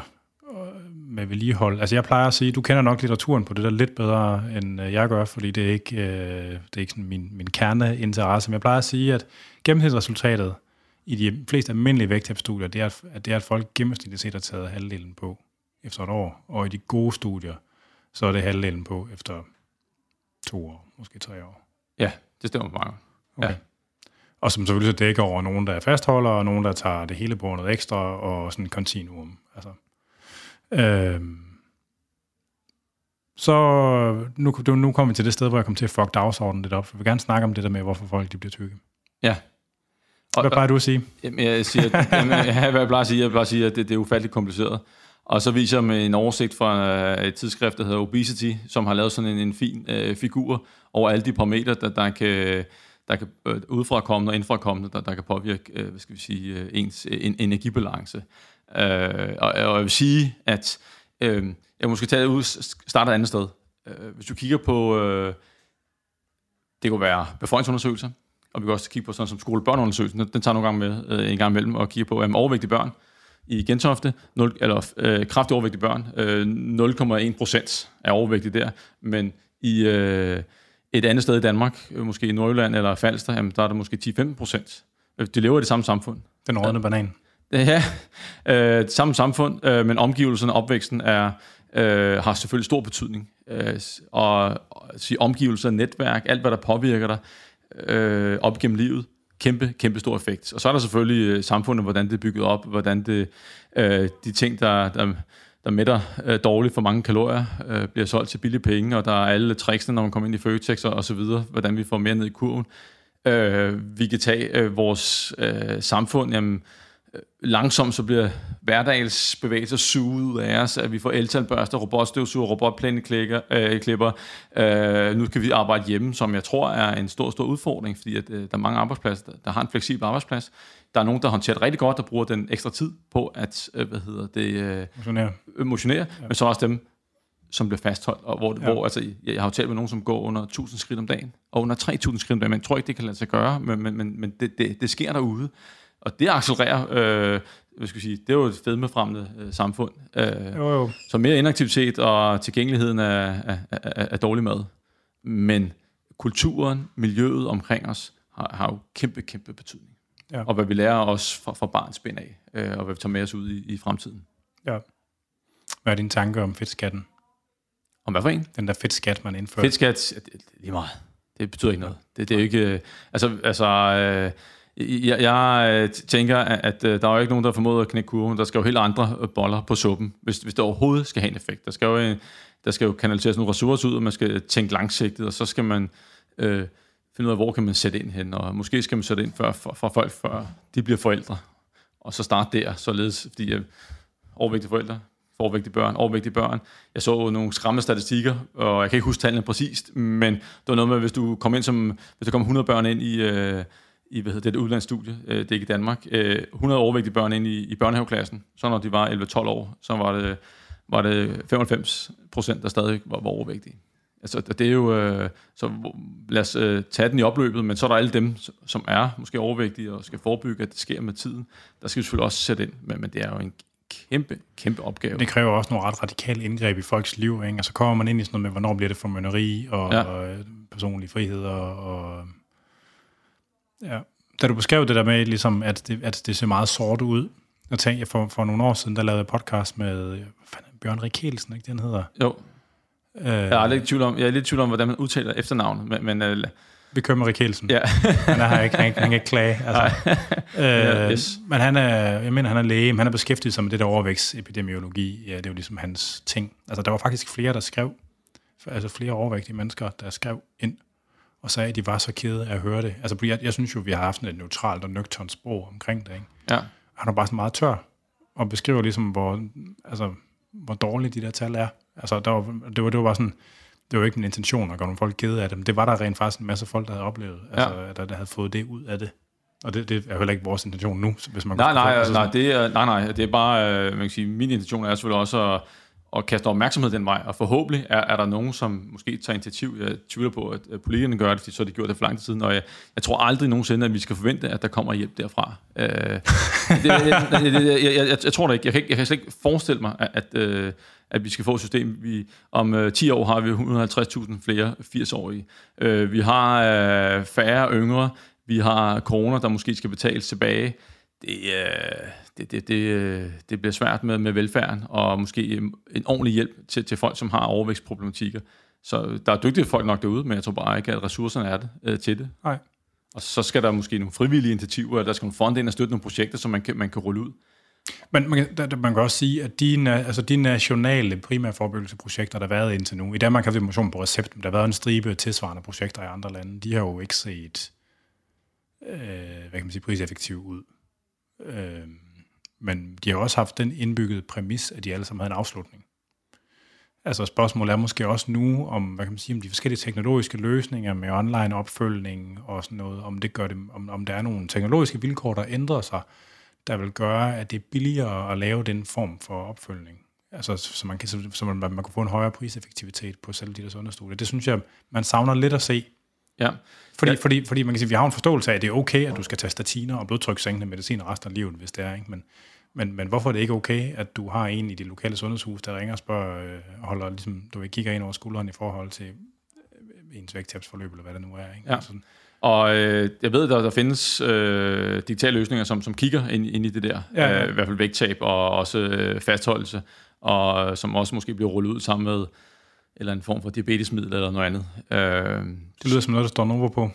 med vedligehold. Altså jeg plejer at sige, du kender nok litteraturen på det der lidt bedre, end øh, jeg gør, fordi det er ikke, øh, det er ikke sådan min, min kerneinteresse. Men jeg plejer at sige, at gennemsnitsresultatet i de fleste almindelige vægttabstudier, det er, at det er, at folk gennemsnitligt set har taget halvdelen på efter et år. Og i de gode studier, så er det halvdelen på efter to år, måske tre år. Ja, det stemmer for mig. Okay. Ja. Og som selvfølgelig så dækker over nogen, der er fastholder, og nogen, der tager det hele på noget ekstra, og sådan kontinuum. Altså, Øh, så nu, nu kommer vi til det sted, hvor jeg kommer til at fuck dagsordenen lidt op. For jeg vil gerne snakke om det der med, hvorfor folk de bliver tykke. Ja. Og, Hvad plejer du at sige? Jamen, jeg siger, jamen, jeg, hvad jeg plejer at sige, jeg plejer at sige, at det, det er ufatteligt kompliceret. Og så viser jeg med en oversigt fra øh, et tidsskrift, der hedder Obesity, som har lavet sådan en, en fin øh, figur over alle de parametre, der, der kan, der kan øh, udefrakommende og indfrakommende, der, der kan påvirke øh, hvad skal vi sige, øh, ens øh, en, energibalance. Øh, og, og jeg vil sige, at øh, jeg måske tage ud starte et andet sted. Øh, hvis du kigger på, øh, det kunne være befolkningsundersøgelser, og vi kan også kigge på sådan som skolebørneundersøgelsen, den, den tager nogle gange med øh, en gang imellem, og kigger på øh, overvægtige børn i Gentofte, 0, eller øh, kraftigt overvægtige børn, øh, 0,1 procent er overvægtige der, men i øh, et andet sted i Danmark, øh, måske i Nordjylland eller Falster, jamen, der er der måske 10-15 procent. Øh, de lever i det samme samfund. Den rådne banan. Ja, øh, samme samfund, øh, men omgivelserne, opvæksten er, øh, har selvfølgelig stor betydning. Øh, og, og sige, omgivelser, netværk, alt hvad der påvirker dig øh, op gennem livet, kæmpe, kæmpe stor effekt. Og så er der selvfølgelig øh, samfundet, hvordan det er bygget op, hvordan det, øh, de ting, der, der, der mætter øh, dårligt for mange kalorier, øh, bliver solgt til billige penge, og der er alle tricksene, når man kommer ind i Føtex og, og så videre, hvordan vi får mere ned i kurven. Øh, vi kan tage øh, vores øh, samfund, jamen, langsomt så bliver hverdagsbevægelser suget ud af os, at vi får eltalbørster, robotstøvsuger, robotplæneklipper. Øh, klipper. øh, nu kan vi arbejde hjemme, som jeg tror er en stor, stor udfordring, fordi at, øh, der er mange arbejdspladser, der, der har en fleksibel arbejdsplads. Der er nogen, der håndterer det rigtig godt, der bruger den ekstra tid på at, øh, hvad hedder det, øh, motionere, motionere ja. men så også dem, som bliver fastholdt, og hvor, ja. hvor altså, jeg har jo talt med nogen, som går under 1000 skridt om dagen, og under 3000 skridt om dagen, jeg tror ikke, det kan lade sig gøre, men, men, men, men det, det, det sker derude. Og det accelererer, øh, hvad skal jeg sige, det er jo et fedmefremmende øh, samfund. Øh, jo, jo. Så mere inaktivitet og tilgængeligheden af, af, af, af dårlig mad. Men kulturen, miljøet omkring os, har, har jo kæmpe, kæmpe betydning. Ja. Og hvad vi lærer os fra, fra barns ben af, øh, og hvad vi tager med os ud i, i fremtiden. Ja. Hvad er dine tanker om fedtskatten? Om hvad for en? Den der fedtskat, man indfører. Fedtskat, det, det, lige meget. Det betyder ikke noget. Det, det er jo ikke... Øh, altså, altså øh, jeg, øh, jeg tænker, at øh, der er jo ikke nogen, der formoder at knække kurven. Der skal jo helt andre øh, boller på suppen, hvis, hvis det overhovedet skal have en effekt. Der skal jo, der skal jo kanaliseres nogle ressourcer ud, og man skal tænke langsigtet, og så skal man øh, finde ud af, hvor kan man sætte ind hen. Og måske skal man sætte ind for, for, for folk, før de bliver forældre. Og så starte der, således, fordi øh, overvægtige forældre, overvægtige børn, overvægtige børn. Jeg så nogle skræmmende statistikker, og jeg kan ikke huske tallene præcist, men det var noget med, hvis du kom ind som, hvis der kom 100 børn ind i, øh, i hvad hedder det, et udlandsstudie, øh, det er ikke i Danmark, øh, 100 overvægtige børn ind i, i børnehaveklassen, så når de var 11-12 år, så var det, var det 95 procent, der stadig var, var overvægtige. Altså, det er jo, øh, så lad os øh, tage den i opløbet, men så er der alle dem, som er måske overvægtige og skal forebygge, at det sker med tiden. Der skal vi selvfølgelig også sætte ind, men, men det er jo en kæmpe, kæmpe opgave. Det kræver også nogle ret radikale indgreb i folks liv, ikke? Og så kommer man ind i sådan noget med, hvornår bliver det formønneri og, ja. og øh, personlige friheder og... Ja. Da du beskrev det der med, ligesom, at, det, at det ser meget sort ud, jeg tænkte, for, for nogle år siden, der lavede jeg podcast med fanden, Bjørn Rikelsen, ikke det, han hedder? Jo. Øh, jeg, er lidt tvivl om, jeg er lidt i tvivl om, hvordan man udtaler efternavnet, men... men uh, vi kører med Rikelsen. Ja. han, er ikke, han, han kan ikke klage. Altså. øh, yes. Men han er, jeg mener, han er læge, men han er beskæftiget sig med det der overvækstepidemiologi. Ja, det er jo ligesom hans ting. Altså, der var faktisk flere, der skrev, altså flere overvægtige mennesker, der skrev ind og sagde, at de var så kede af at høre det. Altså, jeg, jeg synes jo, vi har haft et neutralt og nøgternt sprog omkring det. Ikke? Ja. Han er bare så meget tør og beskriver ligesom, hvor, altså, hvor dårlige de der tal er. Altså, der var, det, var, det var bare sådan, det var ikke min intention at gøre nogle folk kede af det, men det var der rent faktisk en masse folk, der havde oplevet, altså, ja. der, der havde fået det ud af det. Og det, det er heller ikke vores intention nu, hvis man nej, nej, altså nej, det er, nej, nej, det er bare, øh, man kan sige, min intention er selvfølgelig også at, at kaste opmærksomhed den vej, og forhåbentlig er, er der nogen, som måske tager initiativ. Jeg tvivler på, at politikerne gør det, fordi så har de gjort det for lang tid siden, og jeg, jeg tror aldrig nogensinde, at vi skal forvente, at der kommer hjælp derfra. Øh, det, jeg, jeg, jeg, jeg, jeg tror det ikke. Jeg kan, jeg kan slet ikke forestille mig, at, at, øh, at vi skal få et system. Vi, om øh, 10 år har vi 150.000 flere 80-årige. Øh, vi har øh, færre yngre. Vi har corona, der måske skal betales tilbage. Det, det, det, det, det bliver svært med, med velfærden, og måske en ordentlig hjælp til, til folk, som har overvækstproblematikker. Så der er dygtige folk nok derude, men jeg tror bare ikke, at ressourcerne er det, øh, til det. Nej. Og så skal der måske nogle frivillige initiativer, der skal nogle fonde ind og støtte nogle projekter, som man kan, man kan rulle ud. Men man, der, man kan også sige, at de, altså de nationale primære forebyggelseprojekter, der har været indtil nu, i Danmark har vi motion på recept, men der har været en stribe tilsvarende projekter i andre lande, de har jo ikke set, øh, hvad kan man sige, priseffektiv ud. Øh, men de har også haft den indbyggede præmis, at de alle sammen havde en afslutning. Altså spørgsmålet er måske også nu, om, hvad kan man sige, om de forskellige teknologiske løsninger med online opfølgning og sådan noget, om det gør det, om, om der er nogle teknologiske vilkår, der ændrer sig, der vil gøre, at det er billigere at lave den form for opfølgning. Altså, så man kan, så man, man kan få en højere priseffektivitet på selv de der sundhedsstudier. Det synes jeg, man savner lidt at se. Ja. Fordi, ja. fordi, fordi man kan sige, vi har en forståelse af, at det er okay, at du skal tage statiner og blodtrykssænkende medicin resten af livet, hvis det er. Ikke? Men, men, men hvorfor er det ikke okay, at du har en i det lokale sundhedshus, der ringer og spørger, øh, holder, ligesom, du kigger ind over skulderen i forhold til øh, ens vægttabsforløb, eller hvad det nu er. Ikke? Ja. Sådan. Og øh, jeg ved, der, der findes øh, digitale løsninger, som, som kigger ind, ind i det der. Ja, ja. Øh, I hvert fald vægttab og også øh, fastholdelse, og som også måske bliver rullet ud sammen med eller en form for diabetesmiddel eller noget andet. Øh, det lyder som noget, der står Novo på.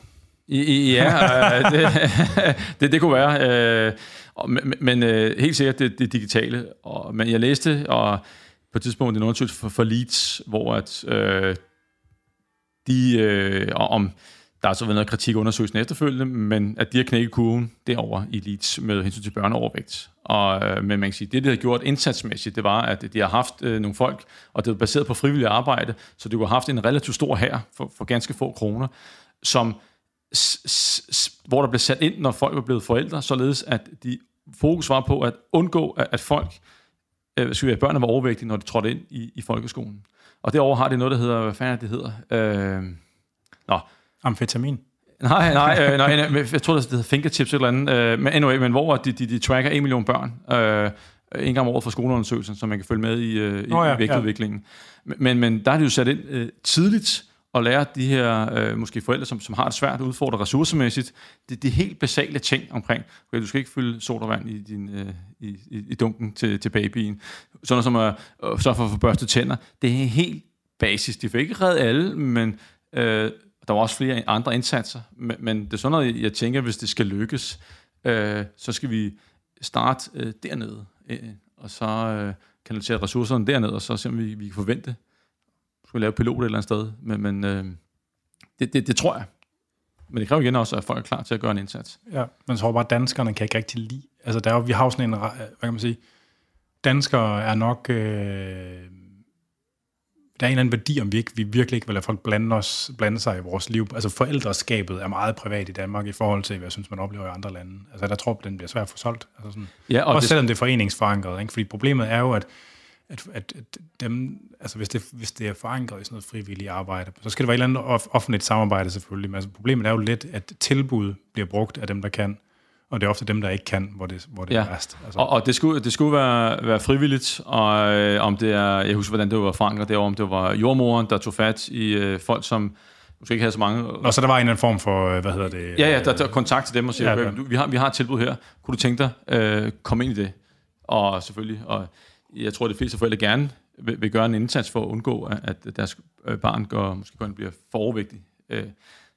I, i, ja, øh, det, det, det kunne være. Øh, men men øh, helt sikkert det, det digitale. Og, men jeg læste og på et tidspunkt en undersøgelse for, for Leeds, hvor at, øh, de øh, om der er så været noget kritik af undersøgelsen efterfølgende, men at de har knækket kurven derover i Leeds med hensyn til børneovervægt. Og, øh, men man kan sige, det, de har gjort indsatsmæssigt, det var, at de har haft øh, nogle folk, og det er baseret på frivillig arbejde, så de har haft en relativt stor her for, for ganske få kroner, som, s, s, hvor der blev sat ind, når folk var blevet forældre, således at de fokus var på at undgå, at, at folk, øh, skal vi, at børnene var overvægtige, når de trådte ind i, i folkeskolen. Og derover har det noget, der hedder, hvad fanden det hedder? Øh, nå, Amfetamin? Nej, nej, øh, nej, jeg tror, det hedder fingertips eller andet. Øh, men anyway, men hvor de, de, de tracker 1 million børn øh, en gang om året for skoleundersøgelsen, så man kan følge med i, øh, i, oh, ja, i vægtudviklingen. Ja. Men, men der er det jo sat ind øh, tidligt og lære de her øh, måske forældre, som, som har det svært at udfordre ressourcemæssigt, det, det helt basale ting omkring, okay, du skal ikke fylde sodavand i, din, øh, i, i, dunken til, til babyen, sådan som at øh, sørge for at få børstet tænder, det er helt basis. De får ikke redde alle, men øh, der var også flere andre indsatser, men, men det er sådan noget, jeg tænker, hvis det skal lykkes, øh, så skal vi starte øh, dernede, øh, og så øh, kanalisere ressourcerne dernede, og så se, om vi, vi kan forvente, skulle lave pilot et eller andet sted, men, men øh, det, det, det tror jeg. Men det kræver igen også, at folk er klar til at gøre en indsats. Ja, men så tror bare, at danskerne kan ikke rigtig lide. Altså, der er jo, vi har jo sådan en, hvad kan man sige, danskere er nok øh, der er en eller anden værdi, om vi, ikke, vi virkelig ikke vil lade folk blande, os, blande sig i vores liv. Altså forældreskabet er meget privat i Danmark i forhold til, hvad jeg synes, man oplever i andre lande. Altså der tror den bliver svært at få solgt. Altså sådan. Ja, og Også det... selvom det er foreningsforankret. Ikke? Fordi problemet er jo, at, at, at, at dem, altså hvis, det, hvis det er forankret i sådan noget frivilligt arbejde, så skal det være et eller andet offentligt samarbejde selvfølgelig. Men altså problemet er jo lidt, at tilbud bliver brugt af dem, der kan. Og det er ofte dem, der ikke kan, hvor det, hvor det ja. er værst. Altså. Og, og det skulle, det skulle være, være frivilligt, og øh, om det er, jeg husker, hvordan det var forankret derovre, om det var jordmoren, der tog fat i øh, folk, som måske ikke havde så mange. Nå, så der var en eller anden form for, øh, hvad hedder det? Ja, ja, der, der kontakt til dem og siger, ja, okay, vi, har, vi har et tilbud her, kunne du tænke dig, øh, komme ind i det? Og selvfølgelig, og jeg tror, at de fleste forældre gerne vil, vil gøre en indsats for at undgå, at deres øh, barn går, måske går bliver for overvægtig. Øh,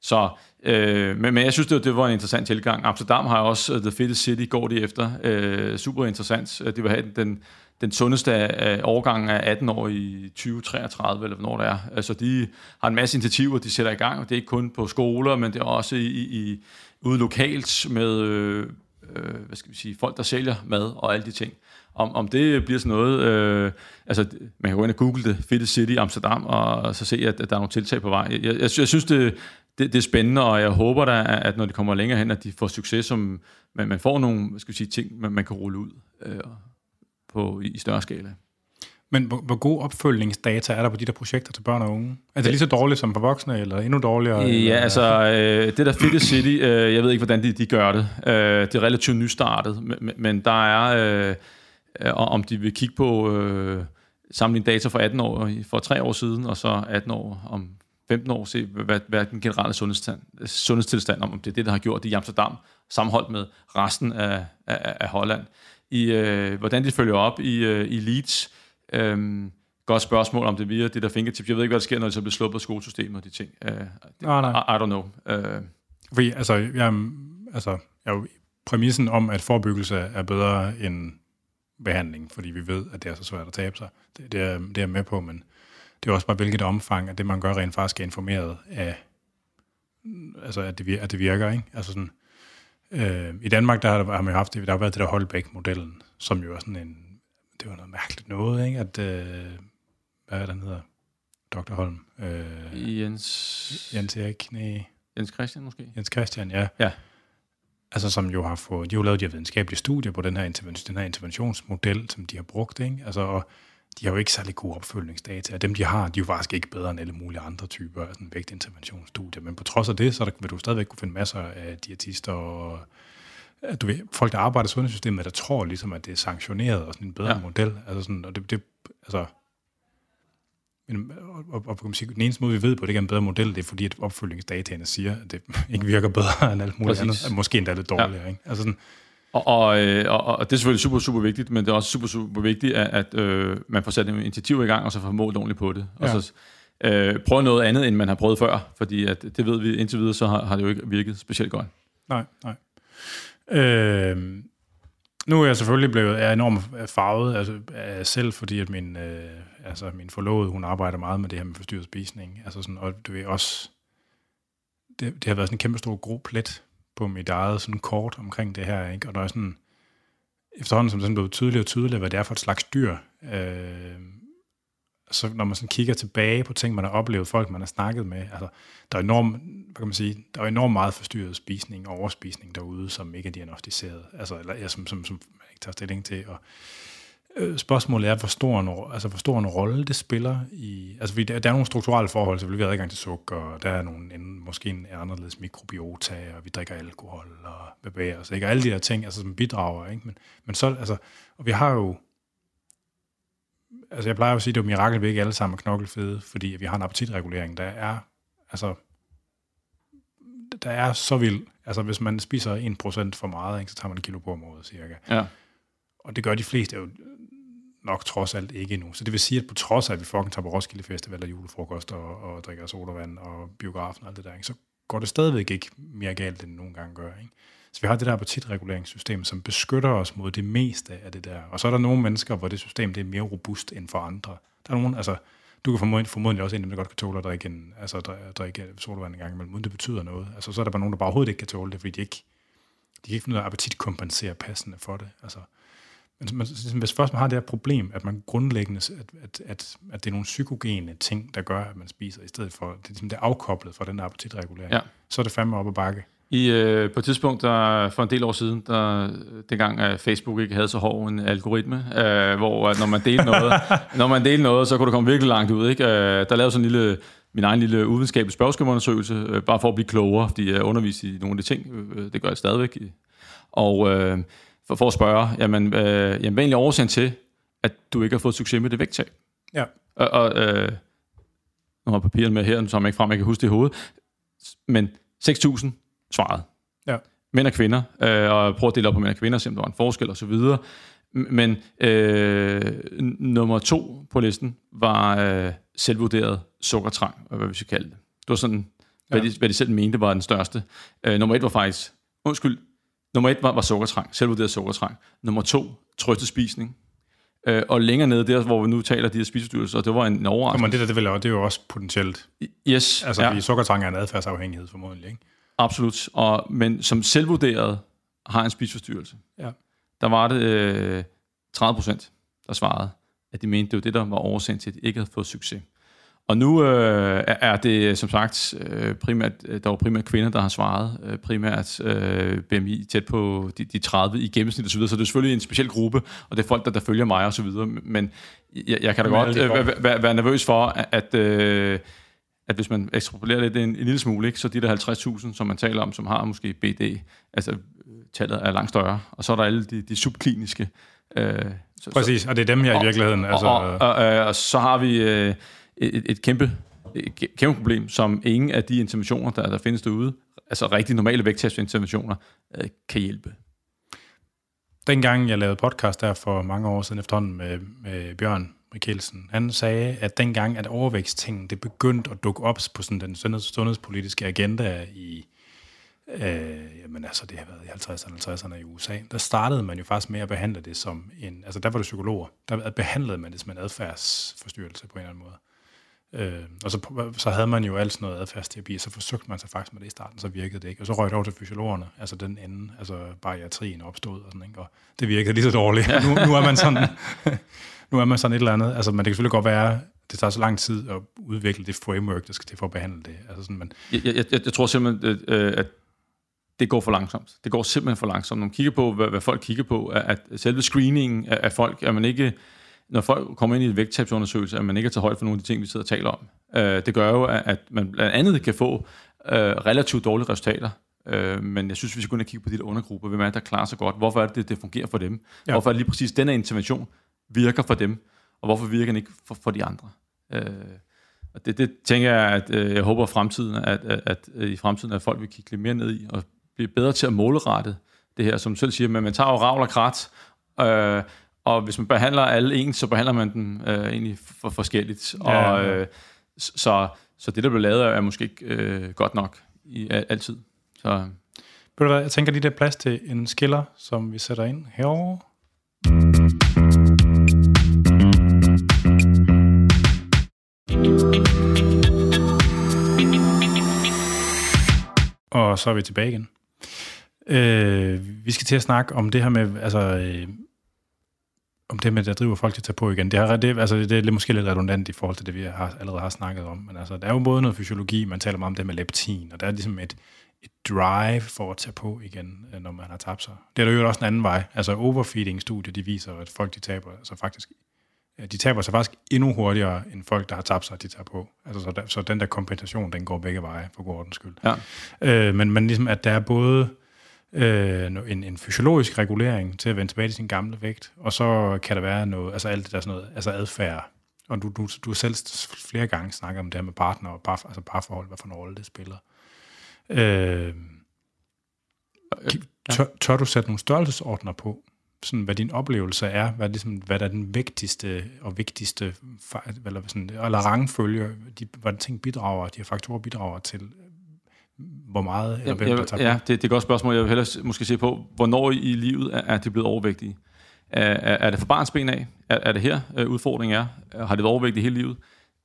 så, øh, men, men jeg synes, det, det var en interessant tilgang. Amsterdam har også uh, The Fittest City, går de efter. Øh, super interessant. Øh, de vil have den, den sundeste af af 18 år i 2033, eller hvornår det er. Altså, de har en masse initiativer, de sætter i gang, og det er ikke kun på skoler, men det er også i, i, ude lokalt med øh, øh, hvad skal vi sige, folk, der sælger mad og alle de ting. Om, om det bliver sådan noget, øh, altså man kan gå ind og google det, Fittest City Amsterdam, og så se, at, at der er nogle tiltag på vej. Jeg, jeg, jeg synes, det, det, det er spændende, og jeg håber da, at når de kommer længere hen, at de får succes, som man, man får nogle hvad skal vi sige, ting, man, man kan rulle ud øh, på, i, større skala. Men hvor, hvor god opfølgningsdata er der på de der projekter til børn og unge? Er det lige så dårligt som for voksne, eller endnu dårligere? Ja, eller? altså, øh, det der Fit City, øh, jeg ved ikke, hvordan de, de gør det. Øh, det er relativt nystartet, men, men der er, øh, om de vil kigge på øh, sammenligne data for 18 år, for 3 år siden, og så 18 år om 15 år, se, hvad, hvad den generelle sundhedstilstand, sundhedstilstand om, om det er det, der har gjort det i Amsterdam, sammenholdt med resten af, af, af Holland. I, øh, hvordan de følger op i, øh, i Leeds, øh, godt spørgsmål, om det via det der fingertips. Jeg ved ikke, hvad der sker, når det så bliver slået på skolesystemet og de ting. Uh, det, nej, nej. I, I don't know. Uh, Fordi, altså, jeg, altså, jeg, præmissen om, at forebyggelse er bedre end behandling, fordi vi ved, at det er så svært at tabe sig. Det, det, er, det er jeg med på, men det er også bare, hvilket omfang, at det, man gør rent faktisk er informeret af, altså, at det, at det virker, ikke? Altså sådan, øh, I Danmark, der har, har man jo haft det, der har været det der Holbæk-modellen, som jo er sådan en, det var noget mærkeligt noget, ikke? At, øh, hvad er den hedder? Dr. Holm. Øh, Jens... Jens Erik, nej. Jens Christian måske? Jens Christian, ja. Ja. Altså som jo har fået, de har jo lavet de her videnskabelige studier på den her, intervention, den her interventionsmodel, som de har brugt, ikke? Altså, og de har jo ikke særlig gode opfølgningsdata, og dem de har, de er jo faktisk ikke bedre end alle mulige andre typer af sådan vægtinterventionsstudier, men på trods af det, så der, vil du stadigvæk kunne finde masser af diætister og du ved, folk, der arbejder i sundhedssystemet, der tror ligesom, at det er sanktioneret og sådan en bedre ja. model. Altså sådan, og det, det, altså, men, og, og, og, sige, den eneste måde, vi ved på, at det er en bedre model, det er fordi, at opfølgningsdataene siger, at det ikke virker bedre end alt muligt Præcis. andet. Måske endda lidt dårligere. Ja. Ikke? Altså sådan, og, og, øh, og, og det er selvfølgelig super, super vigtigt, men det er også super, super vigtigt, at, at øh, man får sat en initiativ i gang, og så får målt ordentligt på det. Og ja. så øh, prøve noget andet, end man har prøvet før, fordi at, det ved vi indtil videre, så har, har det jo ikke virket specielt godt. Nej, nej. Øh, nu er jeg selvfølgelig blevet er enormt farvet altså, af selv, fordi at min, øh, altså, min forlovede, hun arbejder meget med det her med forstyrret spisning. Altså sådan, og du ved også, det, det har været sådan en kæmpe stor grå plet på mit eget sådan kort omkring det her, ikke? og der er sådan, efterhånden som det sådan blev tydeligere og tydeligere, hvad det er for et slags dyr, øh, så når man sådan kigger tilbage på ting, man har oplevet, folk man har snakket med, altså, der er enormt, hvad kan man sige, der er enormt meget forstyrret spisning og overspisning derude, som ikke er diagnostiseret, altså, eller ja, som, som, som man ikke tager stilling til, og øh, spørgsmålet er, hvor stor, en, altså, hvor stor en rolle det spiller i... Altså, der, der er nogle strukturelle forhold, så vi har adgang til sukker, og der er nogle, en, måske en anderledes mikrobiota, og vi drikker alkohol og bevæger os, ikke? Og alle de her ting, altså, som bidrager, ikke? Men, men så, altså, og vi har jo... Altså, jeg plejer jo at sige, at det er jo mirakel, vi ikke alle sammen er knoklefede, fordi vi har en appetitregulering, der er... Altså, der er så vild. Altså, hvis man spiser 1% for meget, ikke, så tager man en kilo på om året, cirka. Ja. Og det gør de fleste jo nok trods alt ikke endnu. Så det vil sige, at på trods af, at vi fucking tager på Roskilde Festival og julefrokost og, og drikker sodavand og biografen og alt det der, ikke, så går det stadigvæk ikke mere galt, end det nogle gange gør. Ikke? Så vi har det der appetitreguleringssystem, som beskytter os mod det meste af det der. Og så er der nogle mennesker, hvor det system det er mere robust end for andre. Der er nogen, altså, du kan formodentlig, formodentlig også en, der godt kan tåle at drikke, en, altså, drikke sodavand en gang imellem, uden det betyder noget. Altså, så er der bare nogen, der bare overhovedet ikke kan tåle det, fordi de ikke, de kan ikke finde ud af at appetitkompensere passende for det. Altså, men hvis først man har det her problem, at man grundlæggende, at, at, at, at det er nogle psykogene ting, der gør, at man spiser, i stedet for, det er, ligesom, det er afkoblet fra den der appetitregulering, ja. så er det fandme op ad bakke. I, øh, på et tidspunkt, der, for en del år siden, der, dengang at Facebook ikke havde så hård en algoritme, øh, hvor at når man delte noget, når man delte noget, så kunne det komme virkelig langt ud. Ikke? Øh, der lavede sådan en lille, min egen lille uvidenskabelig spørgeskemaundersøgelse, øh, bare for at blive klogere, fordi jeg underviser i nogle af de ting. Øh, det gør jeg stadigvæk Og øh, for, for at spørge, jamen, øh, jamen, hvad er egentlig årsagen til, at du ikke har fået succes med det vægttab? Ja. Og, og øh, nu har jeg papiret med her, så jeg ikke frem, jeg kan huske det i hovedet. Men 6.000 svarede. Ja. Mænd og kvinder, øh, og prøv at dele op på mænd og kvinder, se om der var en forskel og så videre. Men øh, nummer to på listen var øh, selvvurderet sukkertrang, hvad vi skal kalde det. Det var sådan, hvad, Ja. de, hvad de selv mente var den største. Øh, nummer et var faktisk, undskyld, nummer et var, var sukkertrang, selvvurderet sukkertrang. Nummer to, trøstespisning. Øh, og længere nede der, hvor vi nu taler de her spiseforstyrrelser, det var en Men overraskelse. det der, det, vil, det er jo også potentielt. Yes, Altså, ja. sukkertrang er en adfærdsafhængighed formodentlig, ikke? Absolut. Og, men som selvvurderet har en spiseforstyrrelse, Ja. der var det øh, 30 procent, der svarede, at de mente, det var det, der var årsagen til, at de ikke havde fået succes. Og nu øh, er- det som sagt øh, primært, øh, der var primært kvinder, der har svaret, øh, primært øh, BMI tæt på de, de 30 i gennemsnit osv., så det er selvfølgelig en speciel gruppe, og det er folk, der, der følger mig osv., men jeg, jeg kan da godt øh, være, være, være nervøs for, at, øh, at hvis man ekstrapolerer lidt en, en lille smule, ikke, så de der 50.000, som man taler om, som har måske BD, altså øh, tallet er langt større, og så er der alle de, de subkliniske. Øh, så, Præcis, og det er dem her i virkeligheden. Altså, og, og, og, øh, og så har vi øh, et, et kæmpe, et kæmpe problem, som ingen af de interventioner, der, der findes derude, altså rigtig normale vægttabsinterventioner, øh, kan hjælpe. dengang jeg lavede podcast der for mange år siden efterhånden med, med Bjørn Mikkelsen, han sagde, at dengang, at overvægtstingen, det begyndte at dukke op på sådan den sundheds- sundhedspolitiske agenda i, øh, jamen altså det har været i 50'erne og 50'erne i USA, der startede man jo faktisk med at behandle det som en, altså der var det psykologer, der behandlede man det som en adfærdsforstyrrelse på en eller anden måde. Øh, og så, så havde man jo alt sådan noget adfærdsterapi, og så forsøgte man sig faktisk med det i starten, så virkede det ikke. Og så røg det over til fysiologerne, altså den ende, altså bariatrien opstod og sådan, ikke? og det virkede lige så dårligt. Ja. Nu, nu, er man sådan, nu er man sådan et eller andet, altså men det kan selvfølgelig godt være, det tager så lang tid at udvikle det framework, der skal til for at behandle det. Altså sådan, men, Jeg, jeg, jeg, jeg tror simpelthen, at, øh, at det går for langsomt. Det går simpelthen for langsomt. Når man kigger på, hvad, hvad folk kigger på, at selve screeningen af, af folk, er man ikke, når folk kommer ind i en vægttabsundersøgelse, at man ikke er til højde for nogle af de ting, vi sidder og taler om. Øh, det gør jo, at, at man blandt andet kan få øh, relativt dårlige resultater. Øh, men jeg synes, vi skal gå ind og kigge på de der undergrupper. Hvem er det, der klarer sig godt? Hvorfor er det, det, fungerer for dem? Ja. Hvorfor er det lige præcis denne intervention virker for dem? Og hvorfor virker den ikke for, for de andre? Øh, og det, det tænker jeg, at øh, jeg håber at fremtiden, at, at, at øh, i fremtiden, at folk vil kigge lidt mere ned i, og blive bedre til at målrette det her, som du selv siger, men man tager jo ravl og krat, øh, og hvis man behandler alle ens, så behandler man dem øh, egentlig for forskelligt. Ja. Og, øh, så, så det, der bliver lavet, er måske ikke øh, godt nok i, altid. Så ved du hvad, jeg tænker lige, der er plads til en skiller, som vi sætter ind herovre. Og så er vi tilbage igen. Øh, vi skal til at snakke om det her med, altså, øh, om det med, der driver folk til at tage på igen. Det, har, det, altså, det er lidt- måske lidt redundant i forhold til det, vi har, allerede har snakket om. Men altså, der er jo både noget fysiologi, man taler meget om det med leptin, og der er ligesom et, et drive for at tage på igen, øh, når man har tabt sig. Det er der jo også en anden vej. Altså overfeeding-studier, de viser, at folk, de taber altså faktisk ja, de taber sig faktisk endnu hurtigere, end folk, der har tabt sig, de tager på. Altså, så, der, så den der kompensation, den går begge veje, for god ordens skyld. ja. Øh, men, men ligesom, at der er både øh, en, en fysiologisk regulering til at vende tilbage til sin gamle vægt, og så kan der være noget, altså alt det der sådan noget, altså adfærd. Og du, du, du har selv flere gange snakket om det her med partner og par, altså parforhold, hvad for en rolle det spiller. Øh, tør, tør du sætte nogle størrelsesordner på, sådan, hvad din oplevelse er, hvad, ligesom, hvad der er den vigtigste og vigtigste, eller, sådan, eller rangfølge, de, hvordan ting bidrager, de her faktorer bidrager til, hvor meget, eller hvem jeg, der tager ja, det, det er et godt spørgsmål. Jeg vil hellere måske se på, hvornår i livet er, er de blevet overvægtige? Er, er, er det for barns ben af? Er, er det her, øh, udfordringen er? Har det været overvægtigt hele livet?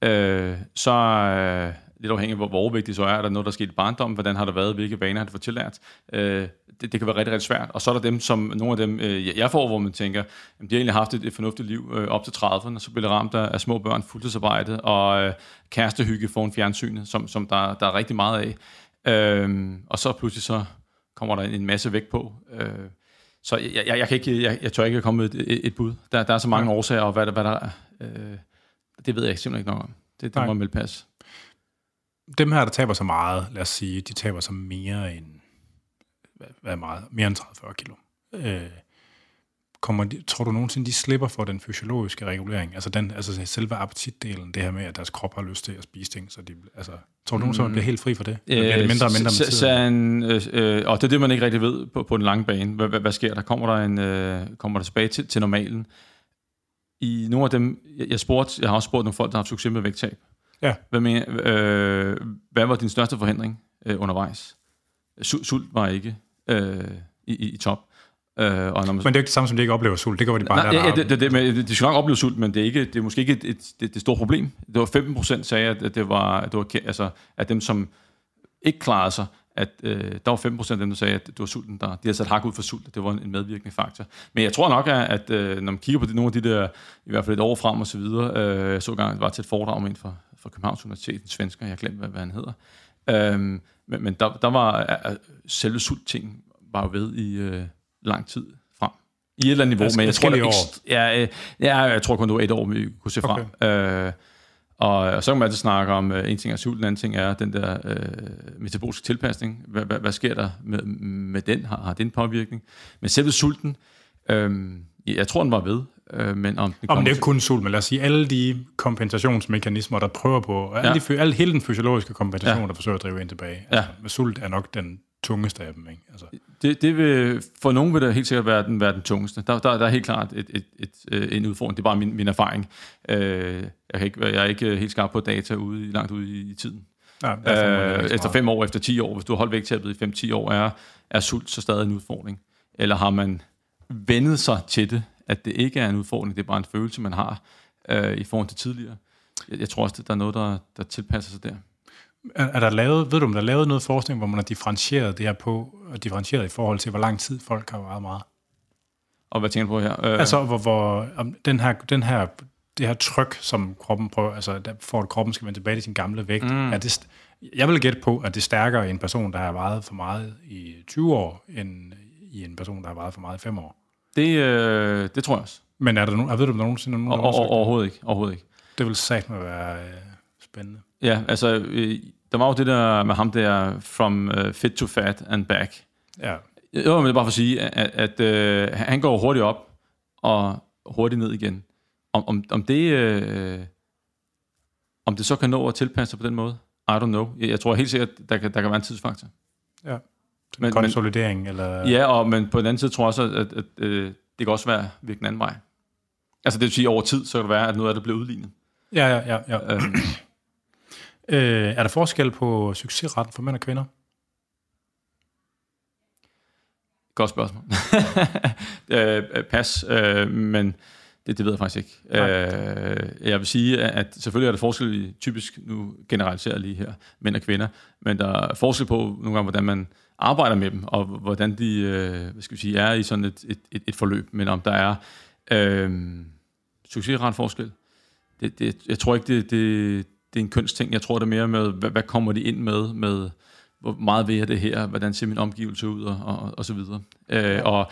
Øh, så øh, lidt afhængig af, hvor, hvor overvægtig så er. Er der noget, der er sket i barndommen? Hvordan har det været? Hvilke vaner har det fået tillært? Øh, det, det kan være rigtig, rigtig svært. Og så er der dem, som nogle af dem, øh, jeg- får, hvor man tænker, jamen, de har egentlig haft et, et fornuftigt liv øh, op til 30'erne, så bliver det ramt af, af små børn, fuldtidsarbejde og øh, kærestehygge foran fjernsynet, som, som der, der er rigtig meget af. Øhm, og så pludselig så kommer der en masse vægt på. Øh, så jeg, jeg, jeg, kan ikke, jeg, jeg tør ikke komme med et, et, bud. Der, der er så mange årsager, og hvad, der- hvad der er. Øh, det ved jeg simpelthen ikke nok om. Det, det må vel passe. Dem her, der taber sig meget, lad os sige, de taber sig mere end hvad, hvad meget, mere end 30-40 kilo. Øh, kommer de, tror du nogensinde, de slipper for den fysiologiske regulering? Altså, den, altså selve appetitdelen, det her med, at deres krop har lyst til at spise ting, så de, altså, tror du nogensinde, mm. bliver helt fri for det? Eller bliver det mindre og mindre med tiden? Øh, øh, og det er det, man ikke rigtig ved på, på den lange bane. Hvad, hvad, hvad sker der? Kommer der, en, øh, kommer der tilbage til, til normalen? I nogle af dem, jeg, jeg, spurgte, jeg har også spurgt nogle folk, der har haft succes med vægttab. Ja. Hvad, mener, øh, hvad var din største forhindring øh, undervejs? Sult var ikke øh, i, i, i top. Øh, og når man, men det er ikke det samme som, de ikke oplever sult. Det går de bare nej, der, ja, det, det, det, men de skal nok opleve sult, men det er, ikke, det er måske ikke et, et, det, det store problem. Det var 15 procent sagde, at det var, at det var altså, at dem, som ikke klarede sig, at øh, der var 15 procent af dem, der sagde, at det var sulten, der, de havde sat hak ud for sult, det var en, en medvirkende faktor. Men jeg tror nok, at, øh, når man kigger på de, nogle af de der, i hvert fald et år frem og så videre, øh, så gang var til et foredrag med en fra, fra Københavns Universitet, en svensker, jeg har glemt, hvad, hvad han hedder. Øh, men, men der, der var uh, selve sult-ting var jo ved i øh, lang tid i et eller andet niveau, altså, men jeg tror, år. Ja, øh, ja, jeg tror kun, det var et år, vi kunne se frem. Okay. Øh, og, og så kan man altid snakke om, uh, en ting er sult, en anden ting er den der uh, metaboliske tilpasning. Hvad, hvad, hvad sker der med, med den? Har, har den påvirkning? Men selve sulten, øh, jeg tror, den var ved. Øh, men om den om det er ikke kun sult, men lad os sige, alle de kompensationsmekanismer, der prøver på, ja. alle, de, alle, hele den fysiologiske kompensation, ja. der forsøger at drive ind tilbage. Altså, ja. Sult er nok den tungeste af dem. Ikke? Altså. Det, det vil, for nogen vil det helt sikkert være den, være den tungeste. Der, der, der er helt klart et, et, et, et, øh, en udfordring. Det er bare min, min erfaring. Øh, jeg, kan ikke, jeg er ikke helt skarp på data ude, langt ude i, i tiden. Ja, øh, efter fem år, efter 10 år, hvis du har holdt vægttabet i 5-10 år, er, er sult så stadig en udfordring? Eller har man vendet sig til det, at det ikke er en udfordring, det er bare en følelse, man har øh, i forhold til tidligere? Jeg, jeg tror også, at der er noget, der, der tilpasser sig der. Er, er der lavet, ved du, om der er lavet noget forskning, hvor man har differentieret det her på, og differentieret i forhold til, hvor lang tid folk har været meget? Og hvad tænker du på her? Øh, altså, hvor, hvor om den her, den her, det her tryk, som kroppen prøver, altså for at kroppen skal vende tilbage til sin gamle vægt, mm. er det, jeg vil gætte på, at det er stærkere i en person, der har vejet for meget i 20 år, end i en person, der har vejet for meget i 5 år. Det, øh, det tror jeg også. Men er der nogen, ved du, om der nogensinde nogen, der overhovedet ikke. Overhovedet ikke. Det vil satme være øh, spændende. Ja, altså, øh, der var jo det der med ham der, from uh, fit to fat and back. Ja. Jeg vil bare for at sige, at, at uh, han går hurtigt op og hurtigt ned igen. Om, om, om det... Uh, om det så kan nå at tilpasse sig på den måde, I don't know. Jeg, jeg tror helt sikkert, der kan, der kan være en tidsfaktor. Ja. Men, Konsolidering, men, eller... Ja, og, men på den anden side tror jeg også, at, at, at, at det kan også være virkelig anden vej. Altså det vil sige, over tid, så kan det være, at noget af det bliver udlignet. Ja, ja, ja. ja. Øhm, Øh, er der forskel på succesretten for mænd og kvinder? Godt spørgsmål. øh, pas, øh, men det, det ved jeg faktisk ikke. Øh, jeg vil sige, at selvfølgelig er der forskel i, typisk, nu generaliserer lige her, mænd og kvinder, men der er forskel på nogle gange, hvordan man arbejder med dem, og hvordan de øh, hvad skal vi sige, er i sådan et, et, et, et forløb. Men om der er øh, succesret forskel, det, det, jeg tror ikke, det, det, det er en kønsting. Jeg tror det er mere med, hvad, hvad kommer de ind med, med hvor meget vil jeg det her, hvordan ser min omgivelse ud, og, og, og så videre. Øh, og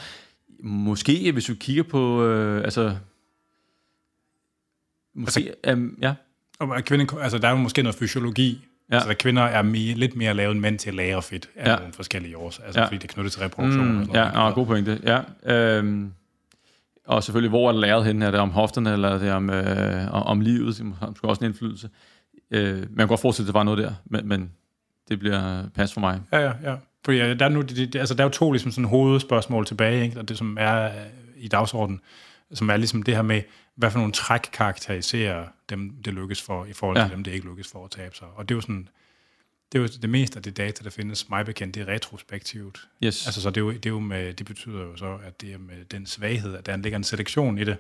måske, hvis vi kigger på, øh, altså, måske, altså, um, ja. Og kvinde, altså, der er jo måske noget fysiologi, Ja. Altså, at kvinder er mere, lidt mere lavet end mænd til at lære fedt af ja. nogle forskellige års, altså ja. fordi det er knyttet til reproduktion. Mm, og sådan ja, noget. ja, god pointe. Ja. Øhm, og selvfølgelig, hvor er det læret hen? Er det om hofterne, eller er det om, øh, om livet? Det har også en indflydelse. Øh, man kan godt forestille, at det var noget der, men, men det bliver pas for mig. Ja, ja, ja. Fordi der er, nu, det, det, altså, der er jo to ligesom sådan hovedspørgsmål tilbage, ikke? og det som er øh, i dagsordenen, som er ligesom det her med, hvad for nogle træk karakteriserer dem, det lykkes for, i forhold til ja. dem, det ikke lykkes for at tabe sig. Og det er jo sådan, det er jo det meste af det data, der findes mig bekendt, det er retrospektivt. Yes. Altså, så det, er jo, det, er jo med, det betyder jo så, at det er med den svaghed, at der ligger en selektion i det,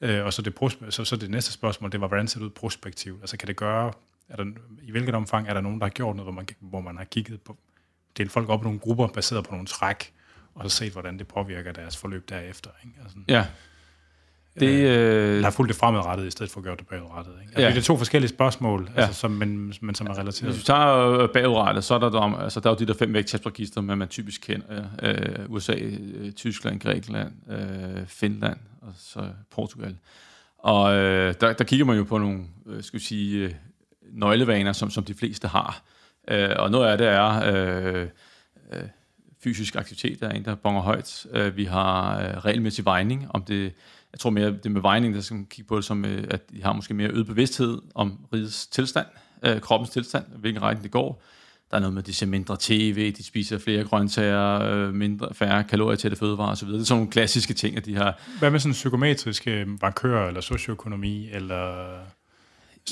Øh, og så det, så, så det næste spørgsmål, det var, hvordan ser det ud prospektivt? Altså kan det gøre, er der, i hvilket omfang er der nogen, der har gjort noget, hvor man, hvor man har kigget på, delt folk op i nogle grupper, baseret på nogle træk, og så set, hvordan det påvirker deres forløb derefter. Ikke? Altså, ja. Det, øh, der har fulgt det fremadrettet, i stedet for at gøre det bagudrettet. Ikke? Altså, ja. Det er to forskellige spørgsmål, ja. altså, som, men, men som er relateret. Hvis vi tager øh, bagudrettet, så er der, der, altså, der er jo de der fem vægttabsregister, man, man typisk kender. Øh, USA, øh, Tyskland, Grækenland, øh, Finland og så Portugal. Og øh, der, der kigger man jo på nogle, øh, skal vi sige, øh, nøglevaner, som, som de fleste har. Øh, og noget af det er øh, øh, fysisk aktivitet, der er en, der bonger højt. Øh, vi har øh, regelmæssig vejning, om det, jeg tror mere, det med vejning, der skal man kigge på det som, øh, at de har måske mere øget bevidsthed om rigets tilstand, øh, kroppens tilstand, hvilken retning det går. Der er noget med, at de ser mindre tv, de spiser flere grøntsager, øh, mindre, færre kalorier til det fødevarer osv. Det er sådan nogle klassiske ting, at de har... Hvad med sådan psykometriske markører, eller socioøkonomi, eller...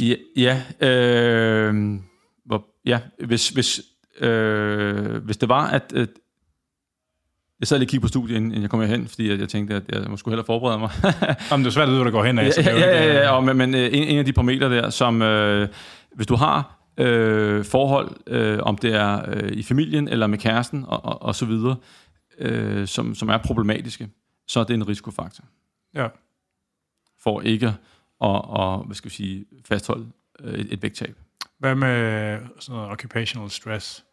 Ja, ja, øh, hvor, ja hvis, hvis, øh, hvis det var, at, at jeg sad lige og kiggede på studiet, inden jeg kom herhen, fordi jeg, jeg tænkte, at jeg måske hellere forberede mig. Jamen, det er svært at vide, hvor det går hen af. Ja, ja, ja, ja, ja, og, men, men øh, en, en af de parametre der, som øh, hvis du har øh, forhold, øh, om det er øh, i familien eller med kæresten og, og, og så videre, øh, som, som er problematiske, så er det en risikofaktor. Ja. For ikke at, at hvad skal vi sige, fastholde øh, et, et vægttab. Hvad med sådan noget occupational stress?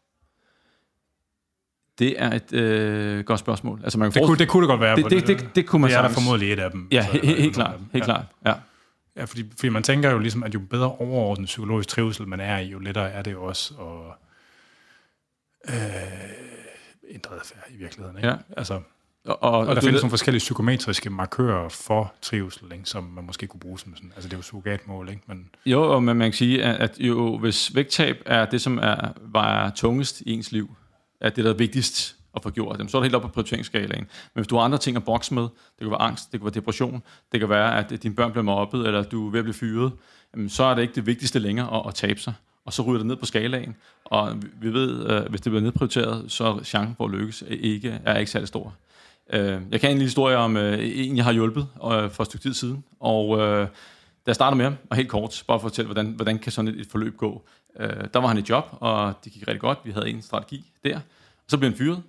Det er et øh, godt spørgsmål. Altså, man kan Det kunne, det kunne det godt være. det, på det, det, det kunne man det er der sagtens. formodentlig et af dem. Ja, he, he, helt klart. Helt ja. klart. Ja. Ja, fordi, fordi man tænker jo ligesom, at jo bedre overordnet psykologisk trivsel man er i, jo lettere er det jo også at øh, ændre adfærd i virkeligheden. Ikke? Ja. Altså, Og, og, og der findes ved- nogle forskellige psykometriske markører for trivsel, ikke, som man måske kunne bruge som sådan. Altså det er jo surrogatmål, ikke? Men, Jo, og man, man kan sige, at, at jo, hvis vægttab er det, som er, vejer tungest i ens liv, er det, der er vigtigst at få gjort, jamen, så er det helt op på prioriteringsskalaen. Men hvis du har andre ting at bokse med, det kan være angst, det kan være depression, det kan være, at dine børn bliver mobbet, eller du er ved at blive fyret, jamen, så er det ikke det vigtigste længere at, at tabe sig. Og så ryger det ned på skalaen. Og vi- ved, at hvis det bliver nedprioriteret, så er chancen for at lykkes ikke, er ikke særlig stor. Øh, Jeg kan en lille historie om øh, en, jeg har hjulpet øh, for et stykke tid siden, og øh, da jeg startede med ham, og helt kort, bare for at fortælle, hvordan, hvordan kan sådan et, et forløb gå. Øh, der var han i job, og det gik rigtig godt. Vi havde en strategi der. Og så blev han fyret.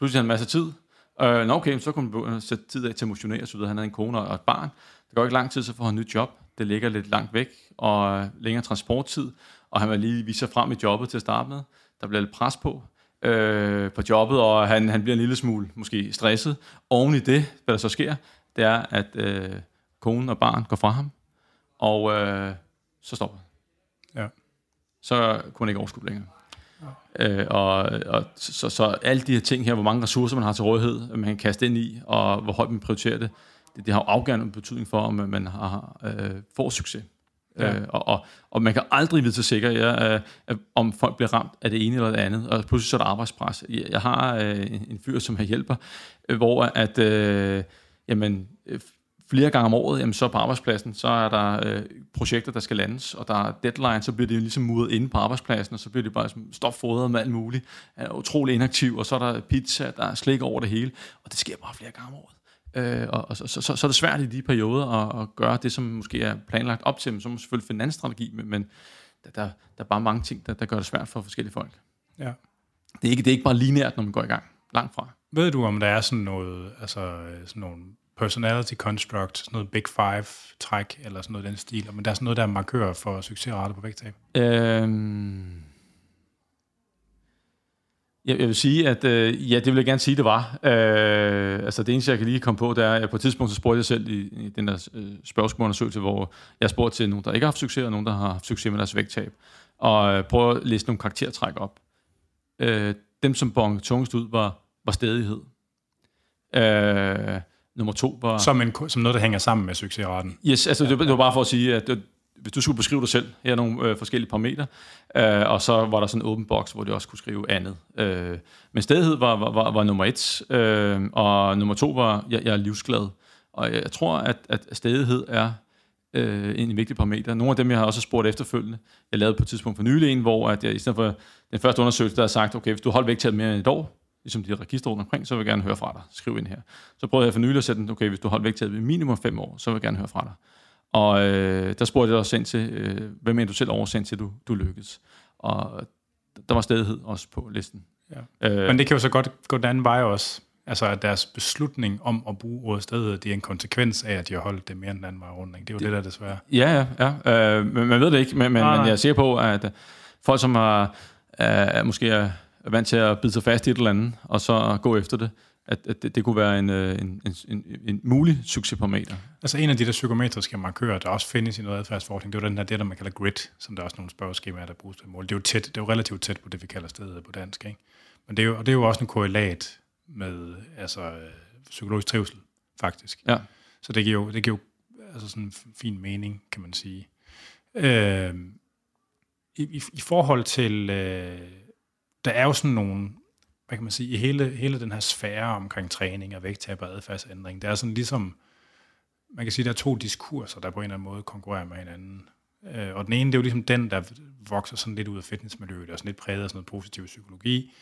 Pludselig havde han en masse tid. Øh, nå okay, så kunne han sætte tid af til at motionere, så videre. Han havde en kone og et barn. Det går ikke lang tid, så får han et nyt job. Det ligger lidt langt væk, og længere transporttid. Og han vil lige vise sig frem i jobbet til at starte med. Der bliver lidt pres på øh, på jobbet, og han, han bliver en lille smule måske stresset. Oven i det, hvad der så sker, det er, at øh, konen og barn går fra ham, og øh, så stopper han. Ja. Så kunne han ikke overskue længere. Øh, og, og så, så alle de her ting her, hvor mange ressourcer man har til rådighed, man kan kaste ind i, og hvor højt man prioriterer det, det, det har jo afgørende betydning for, om man har, øh, får succes. Ja. Øh, og, og, og man kan aldrig vide til sikker, ja, øh, at, om folk bliver ramt af det ene eller det andet, og pludselig så er der arbejdspres. Jeg, jeg har øh, en, en fyr, som har hjælper, øh, hvor at, øh, jamen, øh, flere gange om året, jamen, så på arbejdspladsen, så er der øh, projekter, der skal landes, og der er deadline, så bliver det jo ligesom muret inde på arbejdspladsen, og så bliver det bare sådan stopfodret med alt muligt. Er utrolig inaktiv, og så er der pizza, der er slik over det hele, og det sker bare flere gange om året. Øh, og og så, så, så, så er det svært i de perioder at, at gøre det, som måske er planlagt op til, men så må man selvfølgelig finde en anden strategi, men, men der, der, der er bare mange ting, der, der gør det svært for forskellige folk. ja. Det er ikke, det er ikke bare lineært, når man går i gang. Langt fra. Ved du, om der er sådan noget, altså sådan nogle personality construct, sådan noget big five træk, eller sådan noget den stil, men der er sådan noget, der er markører for succesrate på vægttab? Øhm, jeg, jeg vil sige, at øh, ja, det vil jeg gerne sige, det var. Øh, altså det eneste, jeg kan lige komme på, det er, at på et tidspunkt så spurgte jeg selv i, i den der øh, spørgsmålundersøgelse, hvor jeg spurgte til nogen, der ikke har haft succes, og nogen, der har haft succes med deres vægttab. Og øh, prøve at læse nogle karaktertræk op. Øh, dem, som bongede tungest ud, var, var stedighed. Øh, nummer to var... Som, en, som noget, der hænger sammen med succesraten. Yes, altså det, det var bare for at sige, at det, hvis du skulle beskrive dig selv, her er nogle øh, forskellige parametre, øh, og så var der sådan en åben boks, hvor du også kunne skrive andet. Øh, men stedighed var, var, var, var nummer et, øh, og nummer to var, jeg, jeg er livsglad. Og jeg, jeg tror, at, at stedighed er øh, en vigtig parameter. Nogle af dem, jeg har også spurgt efterfølgende, jeg lavede på et tidspunkt for nylig en, hvor at jeg, i stedet for den første undersøgelse, der har sagt, okay, hvis du holdt vægttabet mere end et år, ligesom de register rundt omkring, så vil jeg gerne høre fra dig. Skriv ind her. Så prøvede jeg for nylig at sætte den, okay, hvis du holdt vægttabet i minimum fem år, så vil jeg gerne høre fra dig. Og øh, der spurgte jeg også ind til, øh, hvad mener du selv oversendt til, du, du lykkedes? Og der var stedighed også på listen. Ja. Øh, Men det kan jo så godt gå den anden vej også. Altså at deres beslutning om at bruge ordet stedet, det er en konsekvens af, at de har holdt det mere end den anden vej rundt. Ikke? Det er jo det, det der desværre. Ja, ja, ja. Øh, man ved det ikke, men, men, Nej, men jeg er sikker på, at folk, som har, øh, måske er vant til at bide sig fast i et eller andet, og så gå efter det, at, at det, det kunne være en, øh, en, en, en, en mulig succesparameter. Altså en af de der psykometriske markører, der også findes i noget adfærdsforskning, det er jo den her, det, der man kalder grit, som der er også nogle spørgeskemaer, der bruges til mål. Det er jo, tæt, det er jo relativt tæt på det, vi kalder stedet på dansk. Ikke? Men det er jo, og det er jo også en korrelat med altså, psykologisk trivsel, faktisk. Ja. Så det giver jo, det giver jo altså sådan en fin mening, kan man sige. Øh, i, i, I forhold til, øh, der er jo sådan nogle, hvad kan man sige, i hele, hele den her sfære omkring træning og vægttab og adfærdsændring, der er sådan ligesom, man kan sige, der er to diskurser, der på en eller anden måde konkurrerer med hinanden. Øh, og den ene, det er jo ligesom den, der vokser sådan lidt ud af fitnessmiljøet, og sådan lidt præget af sådan noget positiv psykologi.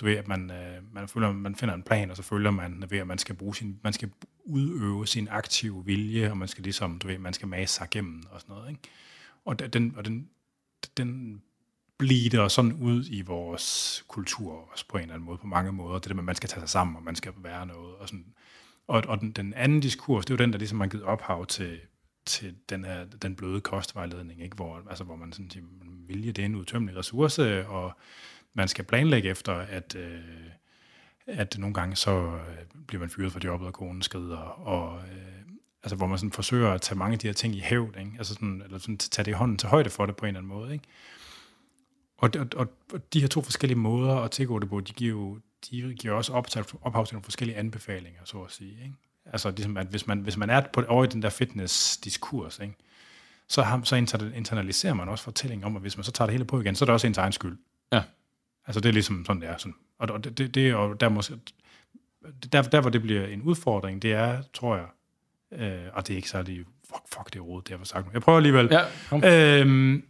Du ved, at man, øh, man, føler, man finder en plan, og så følger man ved, at man skal, bruge sin, man skal udøve sin aktive vilje, og man skal ligesom, du ved, man skal mase sig igennem og sådan noget. Ikke? Og den, og den, den blider sådan ud i vores kultur også på en eller anden måde, på mange måder. Det der med, at man skal tage sig sammen, og man skal være noget. Og, sådan. og, og den, den anden diskurs, det er jo den, der ligesom har givet ophav til, til den her den bløde kostvejledning, ikke? Hvor, altså, hvor man sådan siger, vilje det er en udtømmelig ressource, og man skal planlægge efter, at, øh, at nogle gange så øh, bliver man fyret fra jobbet, og konen skrider, og øh, altså, hvor man sådan forsøger at tage mange af de her ting i hævd, ikke? Altså sådan, eller sådan tage det i hånden til højde for det på en eller anden måde. Ikke? Og, og, og, de her to forskellige måder at tilgå det på, de giver jo de giver også ophav, ophav til nogle forskellige anbefalinger, så at sige. Ikke? Altså ligesom, at hvis man, hvis man er på, over i den der fitness-diskurs, ikke? så, har, så internaliserer man også fortællingen om, at hvis man så tager det hele på igen, så er det også ens egen skyld. Ja. Altså det er ligesom sådan, det er. Sådan. Og det, det, det og der, måske, der, der, hvor det bliver en udfordring, det er, tror jeg, øh, og det er ikke særlig, fuck, fuck det er rodet, det jeg har sagt. Jeg prøver alligevel. Ja, øhm,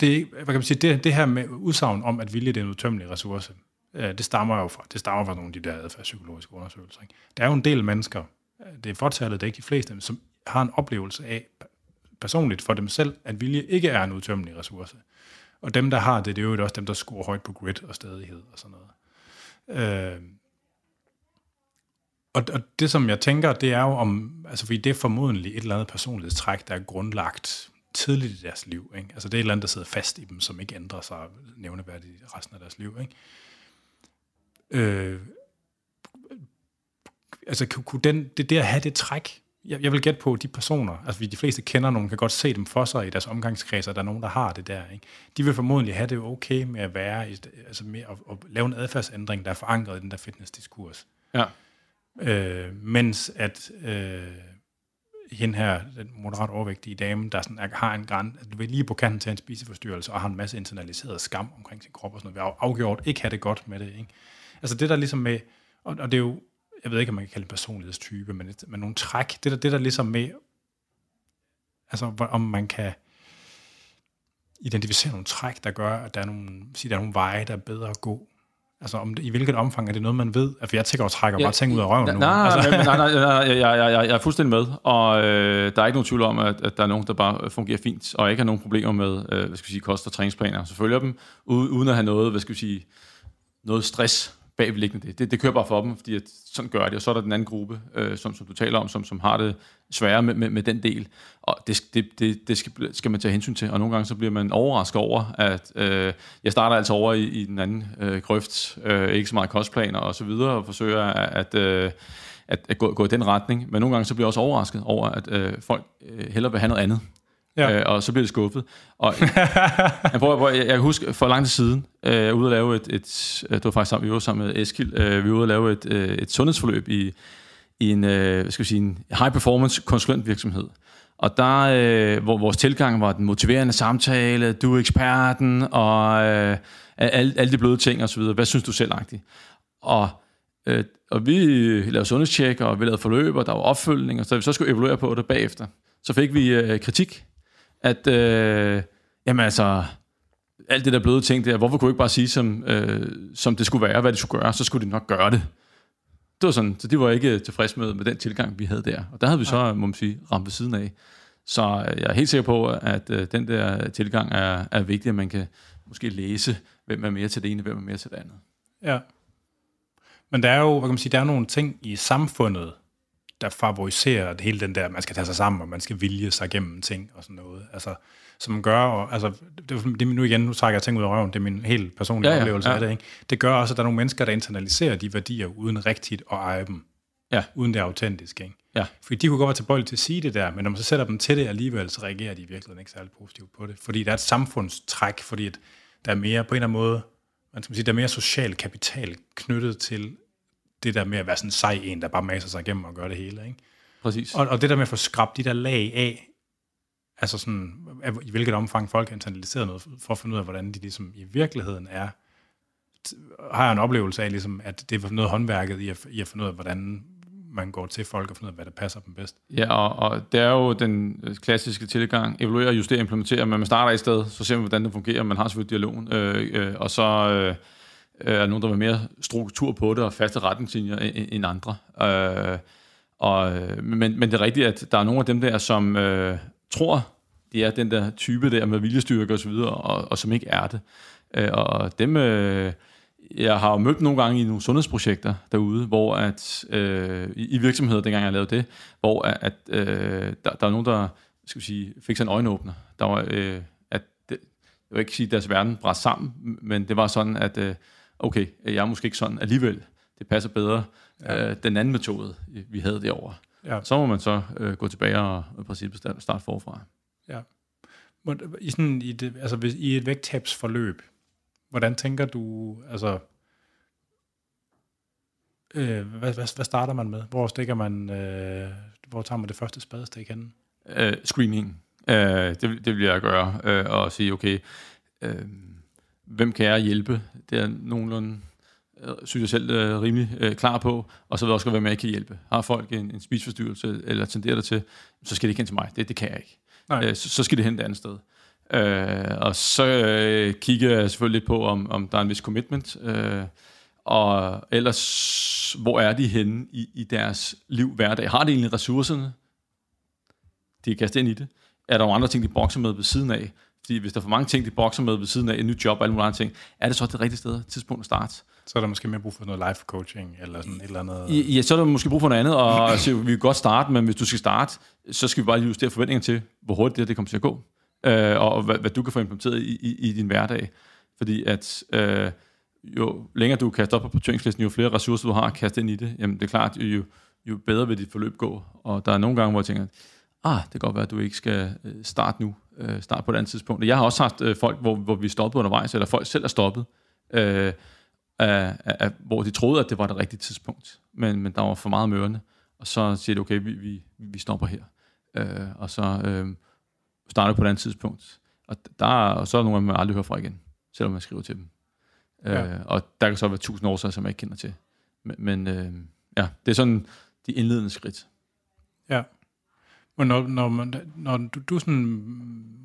det, hvad kan man sige, det, det her med udsagn om, at vilje det er en udtømmelig ressource, øh, det stammer jo fra, det stammer fra nogle af de der adfærdspsykologiske undersøgelser. Ikke? Der er jo en del mennesker, øh, det er fortallet, det er ikke de fleste, som har en oplevelse af, personligt for dem selv, at vilje ikke er en udtømmelig ressource. Og dem, der har det, det er jo også dem, der scorer højt på grit og stadighed og sådan noget. Øh, og, og det, som jeg tænker, det er jo om, altså fordi det er formodentlig et eller andet personlighedstræk, der er grundlagt tidligt i deres liv. Ikke? Altså det er et eller andet, der sidder fast i dem, som ikke ændrer sig nævneværdigt resten af deres liv. Ikke? Øh, altså kunne den, det der have det træk, jeg, jeg vil gætte på, de personer, altså de fleste kender nogen, kan godt se dem for sig i deres omgangskreds, og der er nogen, der har det der. Ikke? De vil formodentlig have det okay med at være, altså med at, at lave en adfærdsændring, der er forankret i den der fitnessdiskurs. Ja. Øh, mens at øh, hende her, den moderat overvægtige dame, der sådan, er, har en græn, du ved, lige på kanten til en spiseforstyrrelse, og har en masse internaliseret skam omkring sin krop og sådan noget, vil afgjort ikke have det godt med det. Ikke? Altså det der ligesom med, og, og det er jo, jeg ved ikke, om man kan kalde det personlighedstype, men, men nogle træk, det der, det der ligesom med, altså om man kan identificere nogle træk, der gør, at der er nogle, sige, der er nogle veje, der er bedre at gå. Altså om det, i hvilket omfang er det noget, man ved? Altså jeg tænker og trækker ja, bare ting ud af røven nej, nu. Nej, altså. nej, nej, nej, jeg, jeg, jeg, jeg er fuldstændig med, og øh, der er ikke nogen tvivl om, at, at der er nogen, der bare fungerer fint, og ikke har nogen problemer med, øh, hvad skal vi sige, kost- og træningsplaner. Så følger dem, uden at have noget, hvad skal vi sige, noget stress bagvedliggende det. det. Det kører bare for dem, fordi at sådan gør det. Og så er der den anden gruppe, øh, som, som du taler om, som, som har det sværere med, med, med den del. Og det, det, det, det skal, skal man tage hensyn til. Og nogle gange så bliver man overrasket over, at øh, jeg starter altså over i, i den anden øh, grøft, øh, ikke så meget kostplaner og så videre, og forsøger at... Øh, at, at gå, gå i den retning. Men nogle gange så bliver jeg også overrasket over, at øh, folk øh, hellere vil have noget andet. Ja. Øh, og så bliver det skuffet. Og jeg, prøver, jeg, jeg husker for lang tid siden, øh, jeg var ude at lave et, et, øh, det var faktisk sammen, vi var sammen med Eskil, øh, vi var ude at lave et, øh, et sundhedsforløb i, i en, øh, hvad skal vi sige, en high performance konsulentvirksomhed. Og der, øh, hvor vores tilgang var den motiverende samtale, du er eksperten, og øh, alle, alle de bløde ting osv. Hvad synes du selv, agtigt? Og, øh, og vi lavede sundhedstjek, og vi lavede forløb, og der var opfølgning, og så vi så skulle evaluere på det bagefter. Så fik vi øh, kritik at, øh, jamen altså, alt det der bløde ting der, hvorfor kunne ikke bare sige, som, øh, som det skulle være, hvad det skulle gøre, så skulle de nok gøre det. Det var sådan, så de var ikke tilfredse med, med den tilgang, vi havde der. Og der havde vi så, må man sige, ramt ved siden af. Så jeg er helt sikker på, at øh, den der tilgang er, er vigtig, at man kan måske læse, hvem er mere til det ene, hvem er mere til det andet. Ja. Men der er jo, hvad kan man sige, der er nogle ting i samfundet, der favoriserer hele den der, man skal tage sig sammen, og man skal vilje sig gennem ting og sådan noget. Altså, som gør, og, altså, det, det, nu igen, nu trækker jeg ting ud af røven, det er min helt personlige ja, ja, oplevelse ja. af det, ikke? Det gør også, at der er nogle mennesker, der internaliserer de værdier, uden rigtigt at eje dem. Ja. Uden det er autentisk, ikke? Ja. Fordi de kunne godt være tilbøjelige til at sige det der, men når man så sætter dem til det alligevel, så reagerer de virkelig ikke særlig positivt på det. Fordi der er et samfundstræk, fordi der er mere på en eller anden måde, man skal sige, der er mere social kapital knyttet til det der med at være sådan en sej en, der bare maser sig igennem og gør det hele. Ikke? Præcis. Og, og det der med at få skrabt de der lag af, altså sådan, i hvilket omfang folk har internaliseret noget, for at finde ud af, hvordan de ligesom i virkeligheden er, har jeg en oplevelse af, ligesom, at det er noget håndværket i at, i at finde ud af, hvordan man går til folk og finder ud af, hvad der passer dem bedst. Ja, og, og det er jo den klassiske tilgang, evaluere, justere, implementere, men man starter et sted, så ser man, hvordan det fungerer, man har selvfølgelig dialogen, øh, øh, og så øh, Øh, er nogen, der vil mere struktur på det og faste retningslinjer end, andre. Øh, og, øh, men, men det er rigtigt, at der er nogle af dem der, som øh, tror, de er den der type der med viljestyrke og videre, og, og som ikke er det. Øh, og dem... Øh, jeg har jo mødt nogle gange i nogle sundhedsprojekter derude, hvor at, øh, i, i virksomheder, dengang jeg lavede det, hvor at, øh, der, der er nogen, der skal vi sige, fik sig en øjenåbner. Der var, øh, at det, jeg vil ikke sige, at deres verden brændte sammen, men det var sådan, at øh, okay, jeg er måske ikke sådan alligevel. Det passer bedre. Ja. Øh, den anden metode, vi havde derovre. Ja. Så må man så øh, gå tilbage og i princippet starte forfra. Ja. I, sådan, i, det, altså, hvis, I et vægttabsforløb, Hvordan tænker du, altså, øh, hvad, hvad, hvad starter man med? Hvor stikker man, øh, hvor tager man det første spadestik hen? Øh, screening. Øh, det, det vil jeg gøre, øh, og sige, okay, øh, hvem kan jeg hjælpe? Det er nogenlunde, øh, synes jeg selv, øh, rimelig øh, klar på, og så vil jeg også med, at jeg kan hjælpe. Har folk en, en spiseforstyrrelse, eller tenderer det til, så skal det ikke hen til mig. Det, det kan jeg ikke. Øh, så, så skal det hen et andet sted. Øh, og så øh, kigger jeg selvfølgelig lidt på, om, om der er en vis commitment. Øh, og ellers, hvor er de henne i, i deres liv hverdag? Har de egentlig ressourcerne? De kan kaste ind i det. Er der nogle andre ting, de bokser med ved siden af? Fordi hvis der er for mange ting, de bokser med ved siden af, et nyt job og alle mulige andre ting, er det så det rigtige sted, tidspunkt at starte? Så er der måske mere brug for noget life coaching, eller sådan et eller andet? Ja, så er der måske brug for noget andet, og så, vi kan godt starte, men hvis du skal starte, så skal vi bare justere forventninger til, hvor hurtigt det, det kommer til at gå øh, og hvad, hvad du kan få implementeret i, i, i din hverdag. Fordi at øh, jo længere du kaster op på prioriteringslisten, jo flere ressourcer du har at kaste ind i det, jamen det er klart, jo, jo bedre vil dit forløb gå. Og der er nogle gange, hvor jeg tænker, ah, det kan godt være, at du ikke skal øh, starte nu, øh, starte på et andet tidspunkt. Jeg har også haft øh, folk, hvor, hvor vi stoppede undervejs, eller folk selv er stoppet, øh, af, af, hvor de troede, at det var det rigtige tidspunkt, men, men der var for meget mørende, og så siger de, okay, vi, vi, vi stopper her. Øh, og så øh, starter på et andet tidspunkt. Og, der, og så er der nogle, man aldrig hører fra igen, selvom man skriver til dem. Ja. Øh, og der kan så være tusind årsager, som jeg ikke kender til. Men, men øh, ja, det er sådan de indledende skridt. Ja. Men når, når, man, når du, du sådan,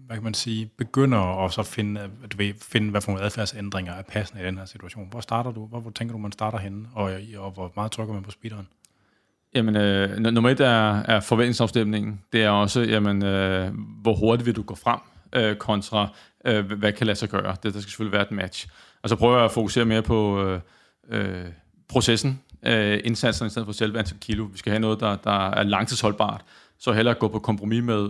hvad kan man sige, begynder at så finde, du ved, finde hvad for nogle adfærdsændringer er passende i den her situation, hvor starter du? Hvor, hvor tænker du, man starter henne? Og, og hvor meget trykker man på speederen? Jamen, øh, nummer et er, er forventningsafstemningen. Det er også, jamen, øh, hvor hurtigt vil du gå frem øh, kontra, øh, hvad kan lade sig gøre. Det der skal selvfølgelig være et match. Og så prøver jeg at fokusere mere på øh, øh, processen, øh, indsatsen i stedet for selve antal kilo. Vi skal have noget, der, der er langtidsholdbart. Så hellere gå på kompromis med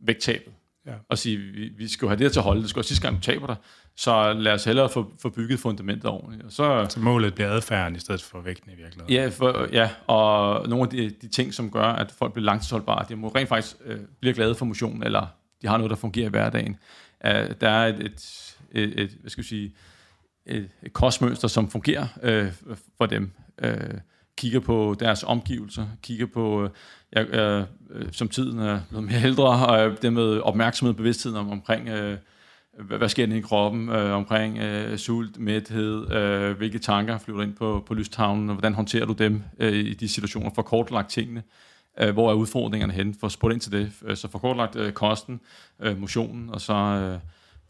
vægttabet. Ja. Og sige, vi, vi skal jo have det her til at holde. Det skal også sidste gang, du taber dig. Så lad os hellere få, få bygget fundamentet ordentligt. Og så, så målet bliver adfærden i stedet for vægten i virkeligheden. Ja, for, ja og nogle af de, de ting, som gør, at folk bliver langtidsholdbare, de må rent faktisk øh, blive glade for motion, eller de har noget, der fungerer i hverdagen. Uh, der er et, et, et, et, hvad skal jeg sige, et, et kostmønster, som fungerer øh, for dem. Øh, kigger på deres omgivelser, kigger på, øh, jeg, øh, som tiden er blevet mere ældre, og øh, det med opmærksomhed og bevidsthed om, omkring, øh, hvad, hvad sker der i kroppen, øh, omkring øh, sult, mæthed, øh, hvilke tanker flyver ind på, på lysthavnen, og hvordan håndterer du dem øh, i de situationer, for kortlagt tingene, øh, hvor er udfordringerne hen, for at spurgt ind til det, øh, så for kortlagt øh, kosten, øh, motionen, og så øh,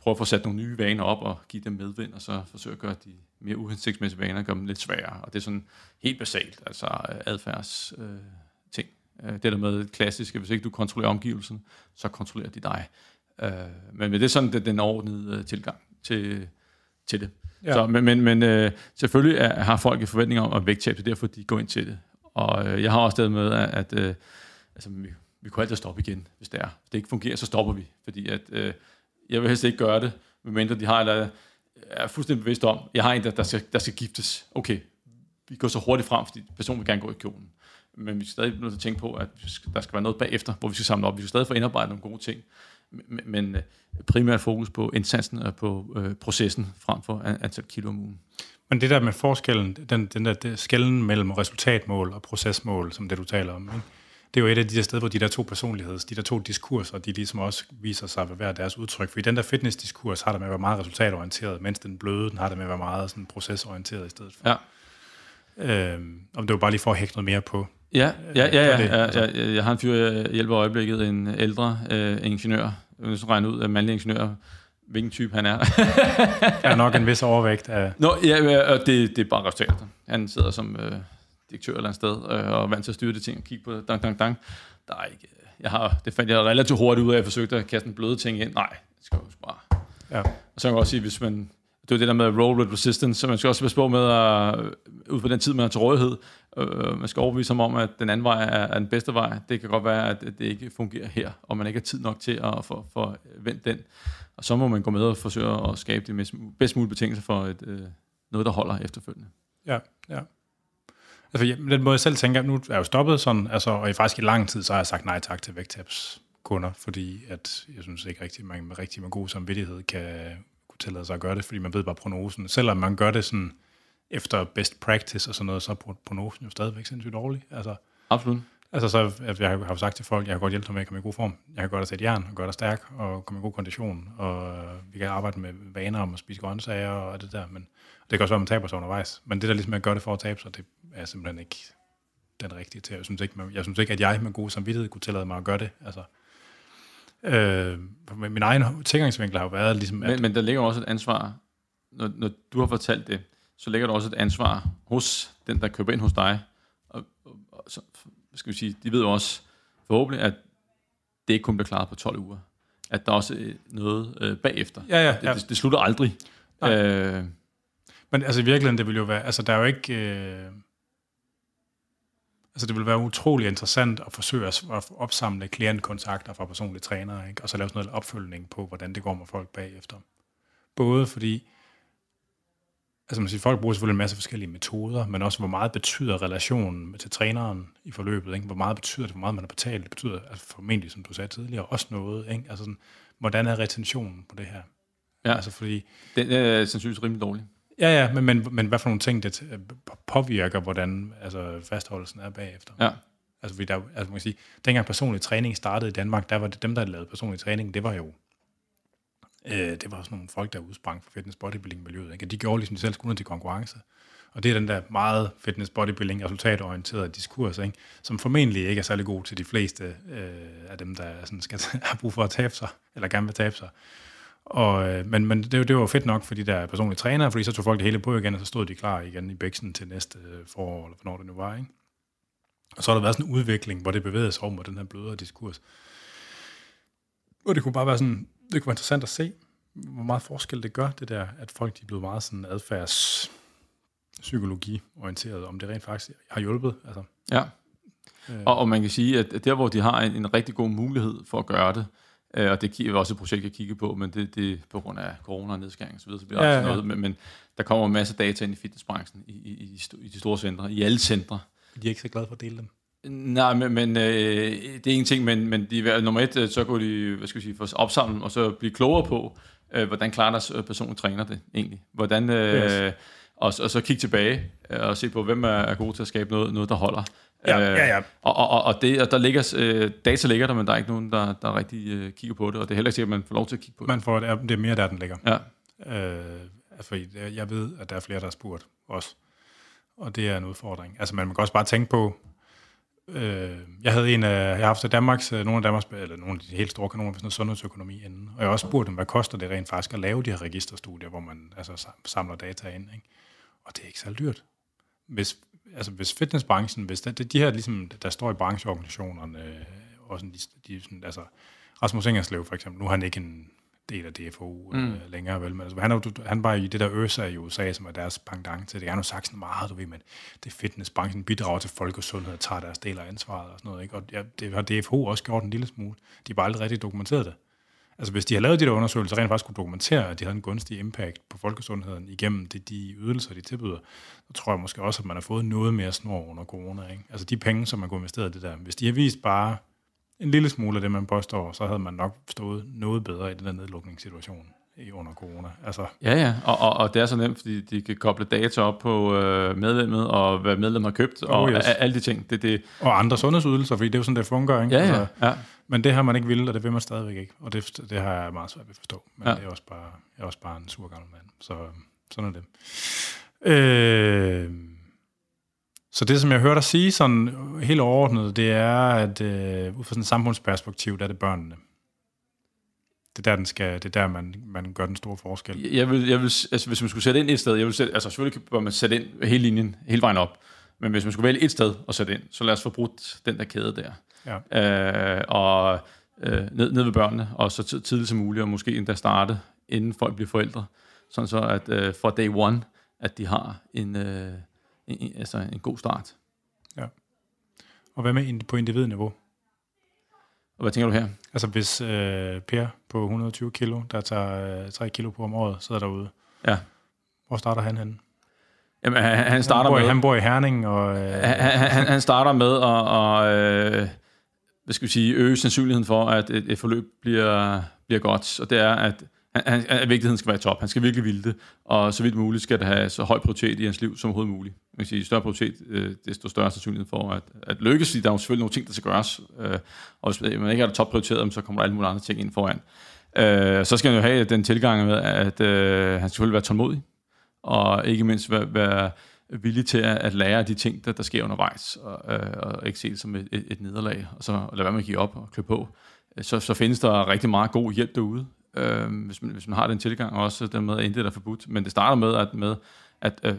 prøve at få sat nogle nye vaner op og give dem medvind, og så forsøge at gøre de mere uhensigtsmæssige vaner, gøre dem lidt sværere. Og det er sådan helt basalt, altså øh, adfærds øh, ting. Øh, det der med klassisk, hvis ikke du kontrollerer omgivelsen, så kontrollerer de dig. Øh, men det er sådan det, den overordnede tilgang til, til det. Ja. Så, men men, men øh, selvfølgelig er, har folk et forventning om at vægttab, det er derfor, de går ind til det. Og øh, jeg har også det med, at, at øh, altså, vi, vi kunne altid stoppe igen, hvis det er. Hvis det ikke fungerer, så stopper vi. Fordi at, øh, jeg vil helst ikke gøre det, medmindre de har, eller er fuldstændig bevidst om, jeg har en, der, der, skal, der skal giftes. Okay, vi går så hurtigt frem, fordi personen vil gerne gå i kjolen. Men vi skal stadig nødt til at tænke på, at der skal være noget bagefter, hvor vi skal samle op. Vi skal stadig få indarbejdet nogle gode ting. men, men primært fokus på indsatsen og på øh, processen frem for antal kilo om ugen. Men det der med forskellen, den, den der skælden mellem resultatmål og procesmål, som det du taler om, ikke? Det er jo et af de der steder, hvor de der to personligheds, de der to diskurser, de ligesom også viser sig ved hver deres udtryk. For i den der fitness-diskurs har det med at være meget resultatorienteret, mens den bløde, den har det med at være meget sådan procesorienteret i stedet for. Ja. Øhm, om det var bare lige for at hægte noget mere på. Ja, ja, ja, ja, ja, ja, ja jeg har en fyr, jeg hjælper øjeblikket, en ældre øh, ingeniør, skal regne ud af mandlig ingeniør, hvilken type han er. er nok en vis overvægt af... Nå, ja, og det, det er bare resultater. Han sidder som øh, direktør eller andet sted, øh, og vant til at styre de ting og kigge på dang, dang, dang. Der er ikke... Jeg har, det fandt jeg relativt hurtigt ud af, at jeg forsøgte at kaste en bløde ting ind. Nej, det skal jo bare... Ja. Og så kan jeg også sige, hvis man det er det der med roll with resistance, så man skal også passe på med at, ud på den tid, man har til rådighed, øh, man skal overbevise ham om, at den anden vej er, er den bedste vej. Det kan godt være, at det ikke fungerer her, og man ikke har tid nok til at få, få vendt den. Og så må man gå med og forsøge at skabe de bedst mulige betingelser for et, øh, noget, der holder efterfølgende. Ja, ja. Altså, ja, den måde jeg selv tænker, nu er jeg jo stoppet sådan, altså, og i faktisk i lang tid, så har jeg sagt nej tak til vægttabs kunder, fordi at jeg synes ikke rigtig, man med rigtig med god samvittighed kan kunne tillade sig at gøre det, fordi man ved bare prognosen. Selvom man gør det sådan efter best practice og sådan noget, så er prognosen jo stadigvæk sindssygt dårlig. Altså, Absolut. Altså så, jeg har sagt til folk, jeg kan godt hjælpe dig med at komme i god form. Jeg kan godt at sætte jern, og gøre dig stærk, og komme i god kondition, og vi kan arbejde med vaner om at spise grøntsager og det der, men det kan også være, at man taber sig undervejs. Men det der ligesom at gøre det for at tabe sig, det er simpelthen ikke den rigtige til. Jeg synes ikke, jeg synes ikke at jeg med god samvittighed kunne tillade mig at gøre det. Altså, øh, min egen tilgangsvinkel har jo været ligesom... At, men, men der ligger også et ansvar, når, når du har fortalt det, så ligger der også et ansvar hos den, der køber ind hos dig, og, og, og så, skal vi sige, de ved jo også forhåbentlig, at det ikke kun bliver klaret på 12 uger. At der også er noget øh, bagefter. Ja, ja, ja. Det, det, det slutter aldrig. Øh, Men altså i virkeligheden, det vil jo være, altså der er jo ikke... Øh, altså det vil være utrolig interessant at forsøge at opsamle klientkontakter fra personlige trænere, ikke? og så lave sådan noget opfølgning på, hvordan det går med folk bagefter. Både fordi, altså man siger, folk bruger selvfølgelig en masse forskellige metoder, men også hvor meget betyder relationen til træneren i forløbet, ikke? hvor meget betyder det, hvor meget man har betalt, det betyder altså formentlig, som du sagde tidligere, også noget, ikke? altså sådan, hvordan er retentionen på det her? Ja, altså fordi... Den er sandsynligvis rimelig dårlig. Ja, ja, men, men, men hvad for nogle ting, det påvirker, hvordan altså, fastholdelsen er bagefter? Ja. Altså, fordi der, altså man kan sige, dengang personlig træning startede i Danmark, der var det dem, der lavede personlig træning, det var jo Øh, det var også nogle folk, der udsprang fra fitness bodybuilding miljøet. Ikke? De gjorde ligesom de selv skulle til konkurrence. Og det er den der meget fitness bodybuilding resultatorienterede diskurs, ikke? som formentlig ikke er særlig god til de fleste øh, af dem, der sådan skal have brug for at tabe sig, eller gerne vil tabe sig. Og, øh, men men det, det var fedt nok for de der personlige trænere, fordi så tog folk det hele på igen, og så stod de klar igen i bæksen til næste øh, forår, eller hvornår det nu var. Ikke? Og så har der været sådan en udvikling, hvor det bevægede sig over mod den her blødere diskurs. Og det kunne bare være sådan, det kunne være interessant at se, hvor meget forskel det gør, det der, at folk de er blevet meget sådan adfærds psykologi-orienteret, om det rent faktisk har hjulpet. Altså. Ja, øh. og, og man kan sige, at der hvor de har en, en rigtig god mulighed for at gøre det, øh, og det er også et projekt, jeg kigger på, men det, det på grund af corona og nedskæring og så videre, så bliver ja, ja. noget, men, men der kommer en masse data ind i fitnessbranchen, i, i, i, i de store centre, i alle centre. De er ikke så glade for at dele dem. Nej, men, men øh, det er en ting, men, men de, nummer et, øh, så kunne de hvad skal vi sige, få opsamlet og så blive klogere på, øh, hvordan klarer deres øh, personlige træner det egentlig. Hvordan, øh, yes. og, og så kigge tilbage øh, og se på, hvem er, er god til at skabe noget, noget der holder. Ja, ja, ja. Og, og, og, det, og der ligger, øh, data ligger der, men der er ikke nogen, der, der rigtig øh, kigger på det, og det er heller ikke sikkert, at man får lov til at kigge på det. Man får, det, er, det er mere der, den ligger. Ja. Øh, altså, jeg ved, at der er flere, der har spurgt os, og det er en udfordring. Altså, man kan også bare tænke på, Øh, jeg havde en af, jeg har haft Danmarks, øh, nogle af Danmarks, eller nogle af de helt store kanoner på sådan noget sundhedsøkonomi inden. Og jeg har også spurgt dem, hvad koster det rent faktisk at lave de her registerstudier, hvor man altså samler data ind. Ikke? Og det er ikke så dyrt. Hvis, altså hvis fitnessbranchen, hvis det, de her, ligesom, der står i brancheorganisationerne, øh, og sådan, de, de, sådan, altså Rasmus Ingerslev for eksempel, nu har han ikke en del af DFO mm. øh, længere, vel? Men altså, han, er, han var i det der ØSA i USA, som er deres pendant til det. Har nu sagt sådan meget, du ved, men det fitnessbranchen bidrager til folkesundhed og tager deres del af ansvaret og sådan noget, ikke? Og ja, det har DFO også gjort en lille smule. De har bare aldrig rigtig dokumenteret det. Altså hvis de har lavet de der undersøgelser, rent faktisk kunne dokumentere, at de havde en gunstig impact på folkesundheden igennem det, de ydelser, de tilbyder, så tror jeg måske også, at man har fået noget mere snor under corona. Ikke? Altså de penge, som man kunne investere i det der. Hvis de har vist bare en lille smule af det, man påstår, så havde man nok stået noget bedre i den der nedlukningssituation under corona. Altså, Ja, ja, og, og, og det er så nemt, fordi de kan koble data op på øh, medlemmet, og hvad medlemmet har købt, og Oh, yes. a- alle de ting. Det, det, og andre sundhedsydelser, fordi det er jo sådan, det fungerer. Ikke? ja, Altså, ja, ja. men det har man ikke ville, og det vil man stadigvæk ikke. Og det, det har jeg meget svært ved at forstå. Men Ja. ja. det er også bare, jeg er også bare en sur gammel mand. Så sådan er det. Øh, så det, som jeg hørte dig sige sådan helt overordnet, det er, at øh, ud fra sådan et samfundsperspektiv, der er det børnene. Det er der, den skal, det er der man, man gør den store forskel. Jeg vil, jeg vil, altså, hvis man skulle sætte ind et sted, jeg vil sætte, altså selvfølgelig bør man sætte ind hele linjen, hele vejen op, men hvis man skulle vælge et sted at sætte ind, så lad os få brudt den der kæde der. Ja. Øh, og øh, ned, ned ved børnene, og så tid- tidligt som muligt, og måske endda starte, inden folk bliver forældre, sådan så at øh, fra day one, at de har en, øh, en, altså en god start. Og hvad med på individniveau? Og hvad tænker du her? Altså hvis øh, Per på 120 kilo, der tager øh, 3 kilo på om året, sidder derude, Ja. hvor starter han henne? Jamen, han, han starter han bor, med... Han bor i Herning, og... Øh, han, han, han- starter med at, at øh, hvad skal vi sige, øge sandsynligheden for, at et, et forløb bliver, bliver godt. Og det er, at, han, han, han, vigtigheden skal være top. Han skal virkelig ville det. Og så vidt muligt skal det have så høj prioritet i hans liv som overhovedet muligt. Man kan sige, større prioritet, øh, desto større sandsynlighed for at, at lykkes. Fordi der er jo selvfølgelig nogle ting, der skal gøres. Øh, og hvis man ikke har det top prioriteret, så kommer der alle mulige andre ting ind foran. Øh, så skal han jo have den tilgang med, at øh, han selvfølgelig være tålmodig. Og ikke mindst være, være villig til at, at lære de ting, der, der sker undervejs, og, øh, og ikke se det som et, et, et nederlag, og så lade være med at give op og klø på. Så, så findes der rigtig meget god hjælp derude, øh, hvis, man, hvis man har den tilgang, og også den med, at intet er forbudt. Men det starter med, at, med, at øh,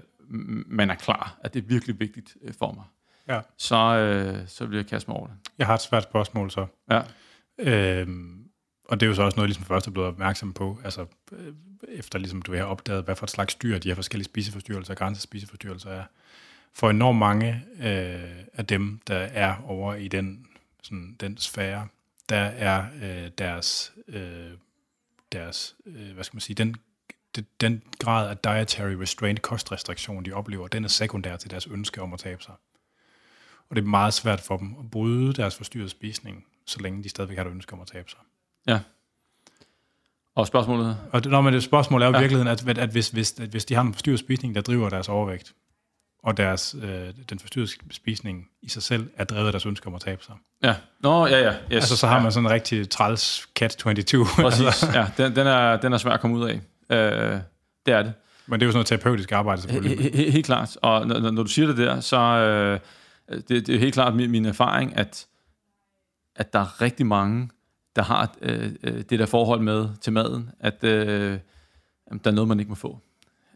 man er klar, at det er virkelig vigtigt øh, for mig. Ja. Så, øh, så bliver jeg kastet mig over det. Jeg har et svært spørgsmål så. Ja. Øhm, og det er jo så også noget, ligesom først er blevet opmærksom på, altså øh, efter ligesom du har opdaget, hvad for et slags dyr de her forskellige spiseforstyrrelser, grænsespiseforstyrrelser er. For enormt mange øh, af dem, der er over i den, sådan, den sfære, der er øh, deres, øh, deres øh, hvad skal man sige, den, den, grad af dietary restraint, kostrestriktion, de oplever, den er sekundær til deres ønske om at tabe sig. Og det er meget svært for dem at bryde deres forstyrrede spisning, så længe de stadigvæk har et ønske om at tabe sig. Ja. Og spørgsmålet? Og det, når man det spørgsmål er jo i Ja. virkeligheden, at, at, hvis, hvis, at hvis de har en forstyrret spisning, der driver deres overvægt, og deres, øh, den forstyrrede spisning i sig selv er drevet af deres ønske om at tabe sig. Ja. Nå, ja, ja. Yes. Altså, så har ja. man sådan en rigtig træls catch-22. Præcis. altså, Ja, den, den, er, den er svær at komme ud af. Øh, det er det. men det er jo sådan noget terapeutisk arbejde, selvfølgelig. He- he- Helt klart. Og når, når- du siger det der, så øh, det, det er helt klart min, min erfaring, at, at der er rigtig mange, der har øh, øh, det der forhold med til maden, at øh, der er noget, man ikke må få.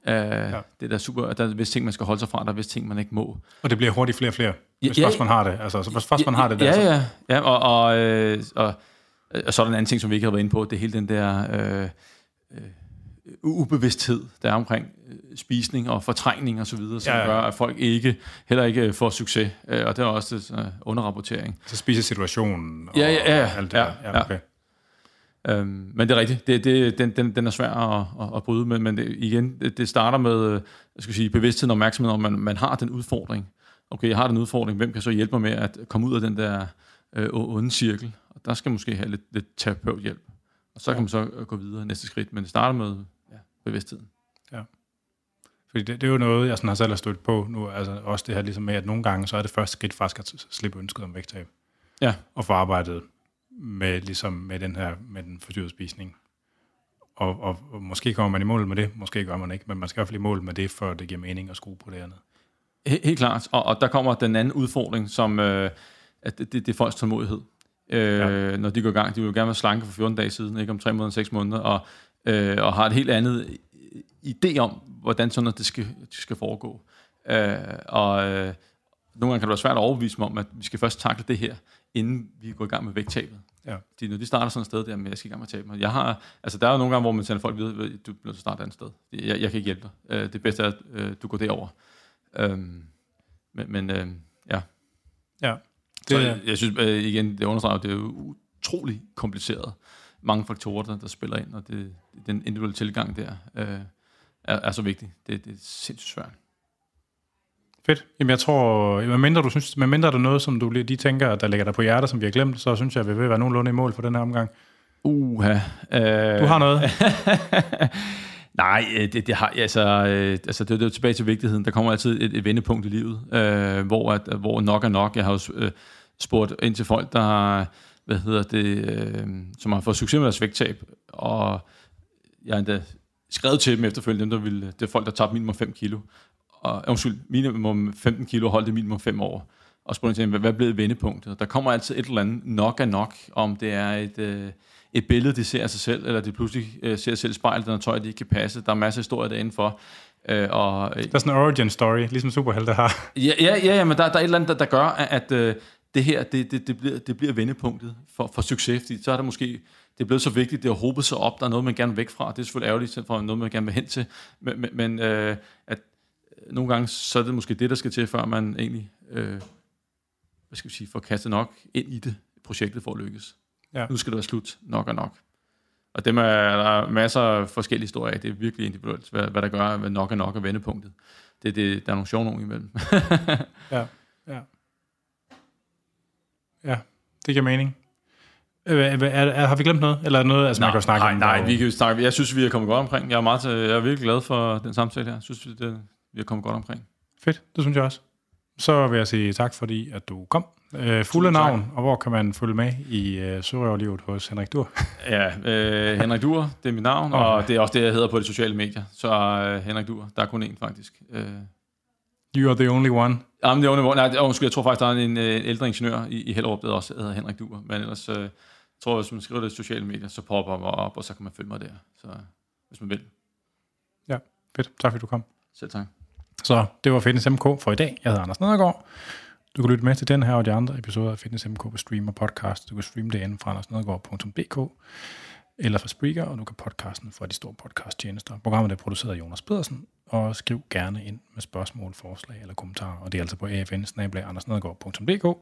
Øh, ja. Det er der super, der er vist ting, man skal holde sig fra, der er vist ting, man ikke må. Og det bliver hurtigt flere og flere, hvis Ja, først man har det. Altså, så hvis først man har det der, ja, så, ja, ja, og, og, øh, og, og så er der en anden ting, som vi ikke har været inde på, det er hele den der øh, øh, ubevidsthed, der er omkring øh, spisning og fortrængning og så videre, som Ja, ja, ja. gør, at folk ikke heller ikke får succes. Øh, og det er også øh, underrapportering. så spiser situationen og Ja, ja, ja, alt det ja, der. ja. Ja, okay. Øhm, men det er rigtigt, det, det, den, den, den er svær at, at, at bryde med, men det, igen, det, det starter med øh, jeg skal sige, bevidstheden og opmærksomhed om, at man, man har den udfordring. Okay, jeg har den udfordring, hvem kan så hjælpe mig med at komme ud af den der øh, onde cirkel? Og der skal måske have lidt, lidt terapeuthjælp. Og så ja. kan man så øh, gå videre næste skridt, men det starter med ja, bevidstheden. Fordi det, det er jo noget, jeg sådan har selv har stødt på nu, altså også det her ligesom med, at nogle gange, så er det første skridt faktisk at slippe ønsket om vægttab. Ja. Og få arbejdet med, ligesom med den her, med den fordyrede spisning. Og, og, og, måske kommer man i mål med det, måske gør man ikke, men man skal i hvert fald i mål med det, for det giver mening at skrue på det andet. He- Helt klart, og, og der kommer den anden udfordring, som øh, at det, det, det er folks tålmodighed. Øh, ja. Når de går i gang, de vil jo gerne være slanke for 14 dage siden, ikke om 3 måneder, 6 måneder, og, øh, og har et helt andet idé om, hvordan sådan noget det skal, det skal foregå. Øh, og øh, nogle gange kan det være svært at overbevise dem om, at vi skal først takle det her, inden vi går i gang med vægttabet. Ja. Fordi når de starter sådan et sted der, men jeg skal i gang med at tabe mig. Jeg har, altså der er jo nogle gange, hvor man sender folk videre, ved, du bliver at starte et andet sted. Jeg, jeg kan ikke hjælpe dig. Øh, det bedste er, at øh, du går derover. Øhm, men, men øh, ja. Ja. Det, så jeg, jeg synes øh, igen, det understreger, at det er utrolig kompliceret. Mange faktorer, der, der spiller ind, og det, den individuelle tilgang der øh, er, er så vigtig. Det, det er sindssygt svært. Fedt. Jamen jeg tror, medmindre du synes, medmindre der er noget, som du lige tænker, der ligger der på hjertet, som vi har glemt, så synes jeg, at vi vil være nogenlunde i mål for den her omgang. Uha. Øh, Du har noget? Nej, øh, det, det har altså, øh, altså det, det er tilbage til vigtigheden. Der kommer altid et, et vendepunkt i livet, øh, hvor, at, hvor nok er nok. Jeg har jo øh, spurgt ind til folk, der har, hvad hedder det, øh, som har fået succes med deres vægttab, og jeg har endda skrevet til dem efterfølgende, dem, der ville, det er folk, der tabte minimum 5 kilo, og undskyld, minimum 15 kilo, holdt det minimum 5 år, og spurgte til hvad, blev vendepunktet? Der kommer altid et eller andet nok er nok, om det er et... Øh, et billede, de ser af sig selv, eller de pludselig øh, ser selv spejlet, når tøj, de ikke kan passe. Der er masser af historier derinde for. Øh, og, Der er sådan en origin story, ligesom superhelte har. ja, ja, ja, men der, der er et eller andet, der, der gør, at, øh, det her, det, det, det, bliver, det bliver vendepunktet for, for succes, fordi så er det måske, det er blevet så vigtigt, det har hobet sig op, der er noget, man gerne vil væk fra, det er selvfølgelig ærgerligt, for noget, man gerne vil hen til, men, men, men øh, at nogle gange, så er det måske det, der skal til, før man egentlig, øh, hvad skal vi sige, får kastet nok ind i det, projektet for at lykkes. Ja. Nu skal det være slut, nok og nok. Og dem er der er masser af forskellige historier af. Det er virkelig individuelt, hvad, hvad der gør, hvad nok er nok er vendepunktet. Det, det, der er nogle sjove nogen imellem. Ja, ja. Ja, det giver mening. Øh, Er, er, er, har vi glemt noget? Eller er noget, altså man kan snakke nej, om nej, vi kan snakke. Jeg synes, vi er kommet godt omkring. Jeg er, meget jeg er virkelig glad for den samtale her. Jeg synes, det, vi er kommet godt omkring. Fedt, det synes jeg også. Så vil jeg sige tak, fordi at du kom. Øh, fulde Tusind tak. navn, og hvor kan man følge med i øh, sørøverlivet hos Henrik Dur? Ja, øh, Henrik Dur, det er mit navn, Okay. og det er også det, jeg hedder på de sociale medier. Så øh, Henrik Dur, der er kun én faktisk. Øh, You are the only one. Jamen, det er under, nej, undskyld, jeg tror faktisk, der er en øh, ældre ingeniør i, i Hellerup, der også hedder Henrik Dur. Men ellers øh, tror jeg, hvis man skriver det i sociale medier, så popper mig op, og så kan man følge mig der. Så hvis man vil. Ja, fedt. Tak fordi du kom. Selv tak. Så det var Fitness MK for i dag. Jeg hedder Anders Nedergaard. Du kan lytte med til den her og de andre episoder af Fitness MK på Stream og Podcast. Du kan streame det inde fra andersnedergaard.dk eller fra Spreaker, og du kan podcasten fra de store podcasttjenester. Programmet er produceret af Jonas Pedersen, og skriv gerne ind med spørgsmål, forslag eller kommentarer, og det er altså på afn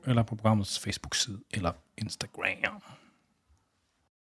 eller på programmets Facebook-side eller Instagram.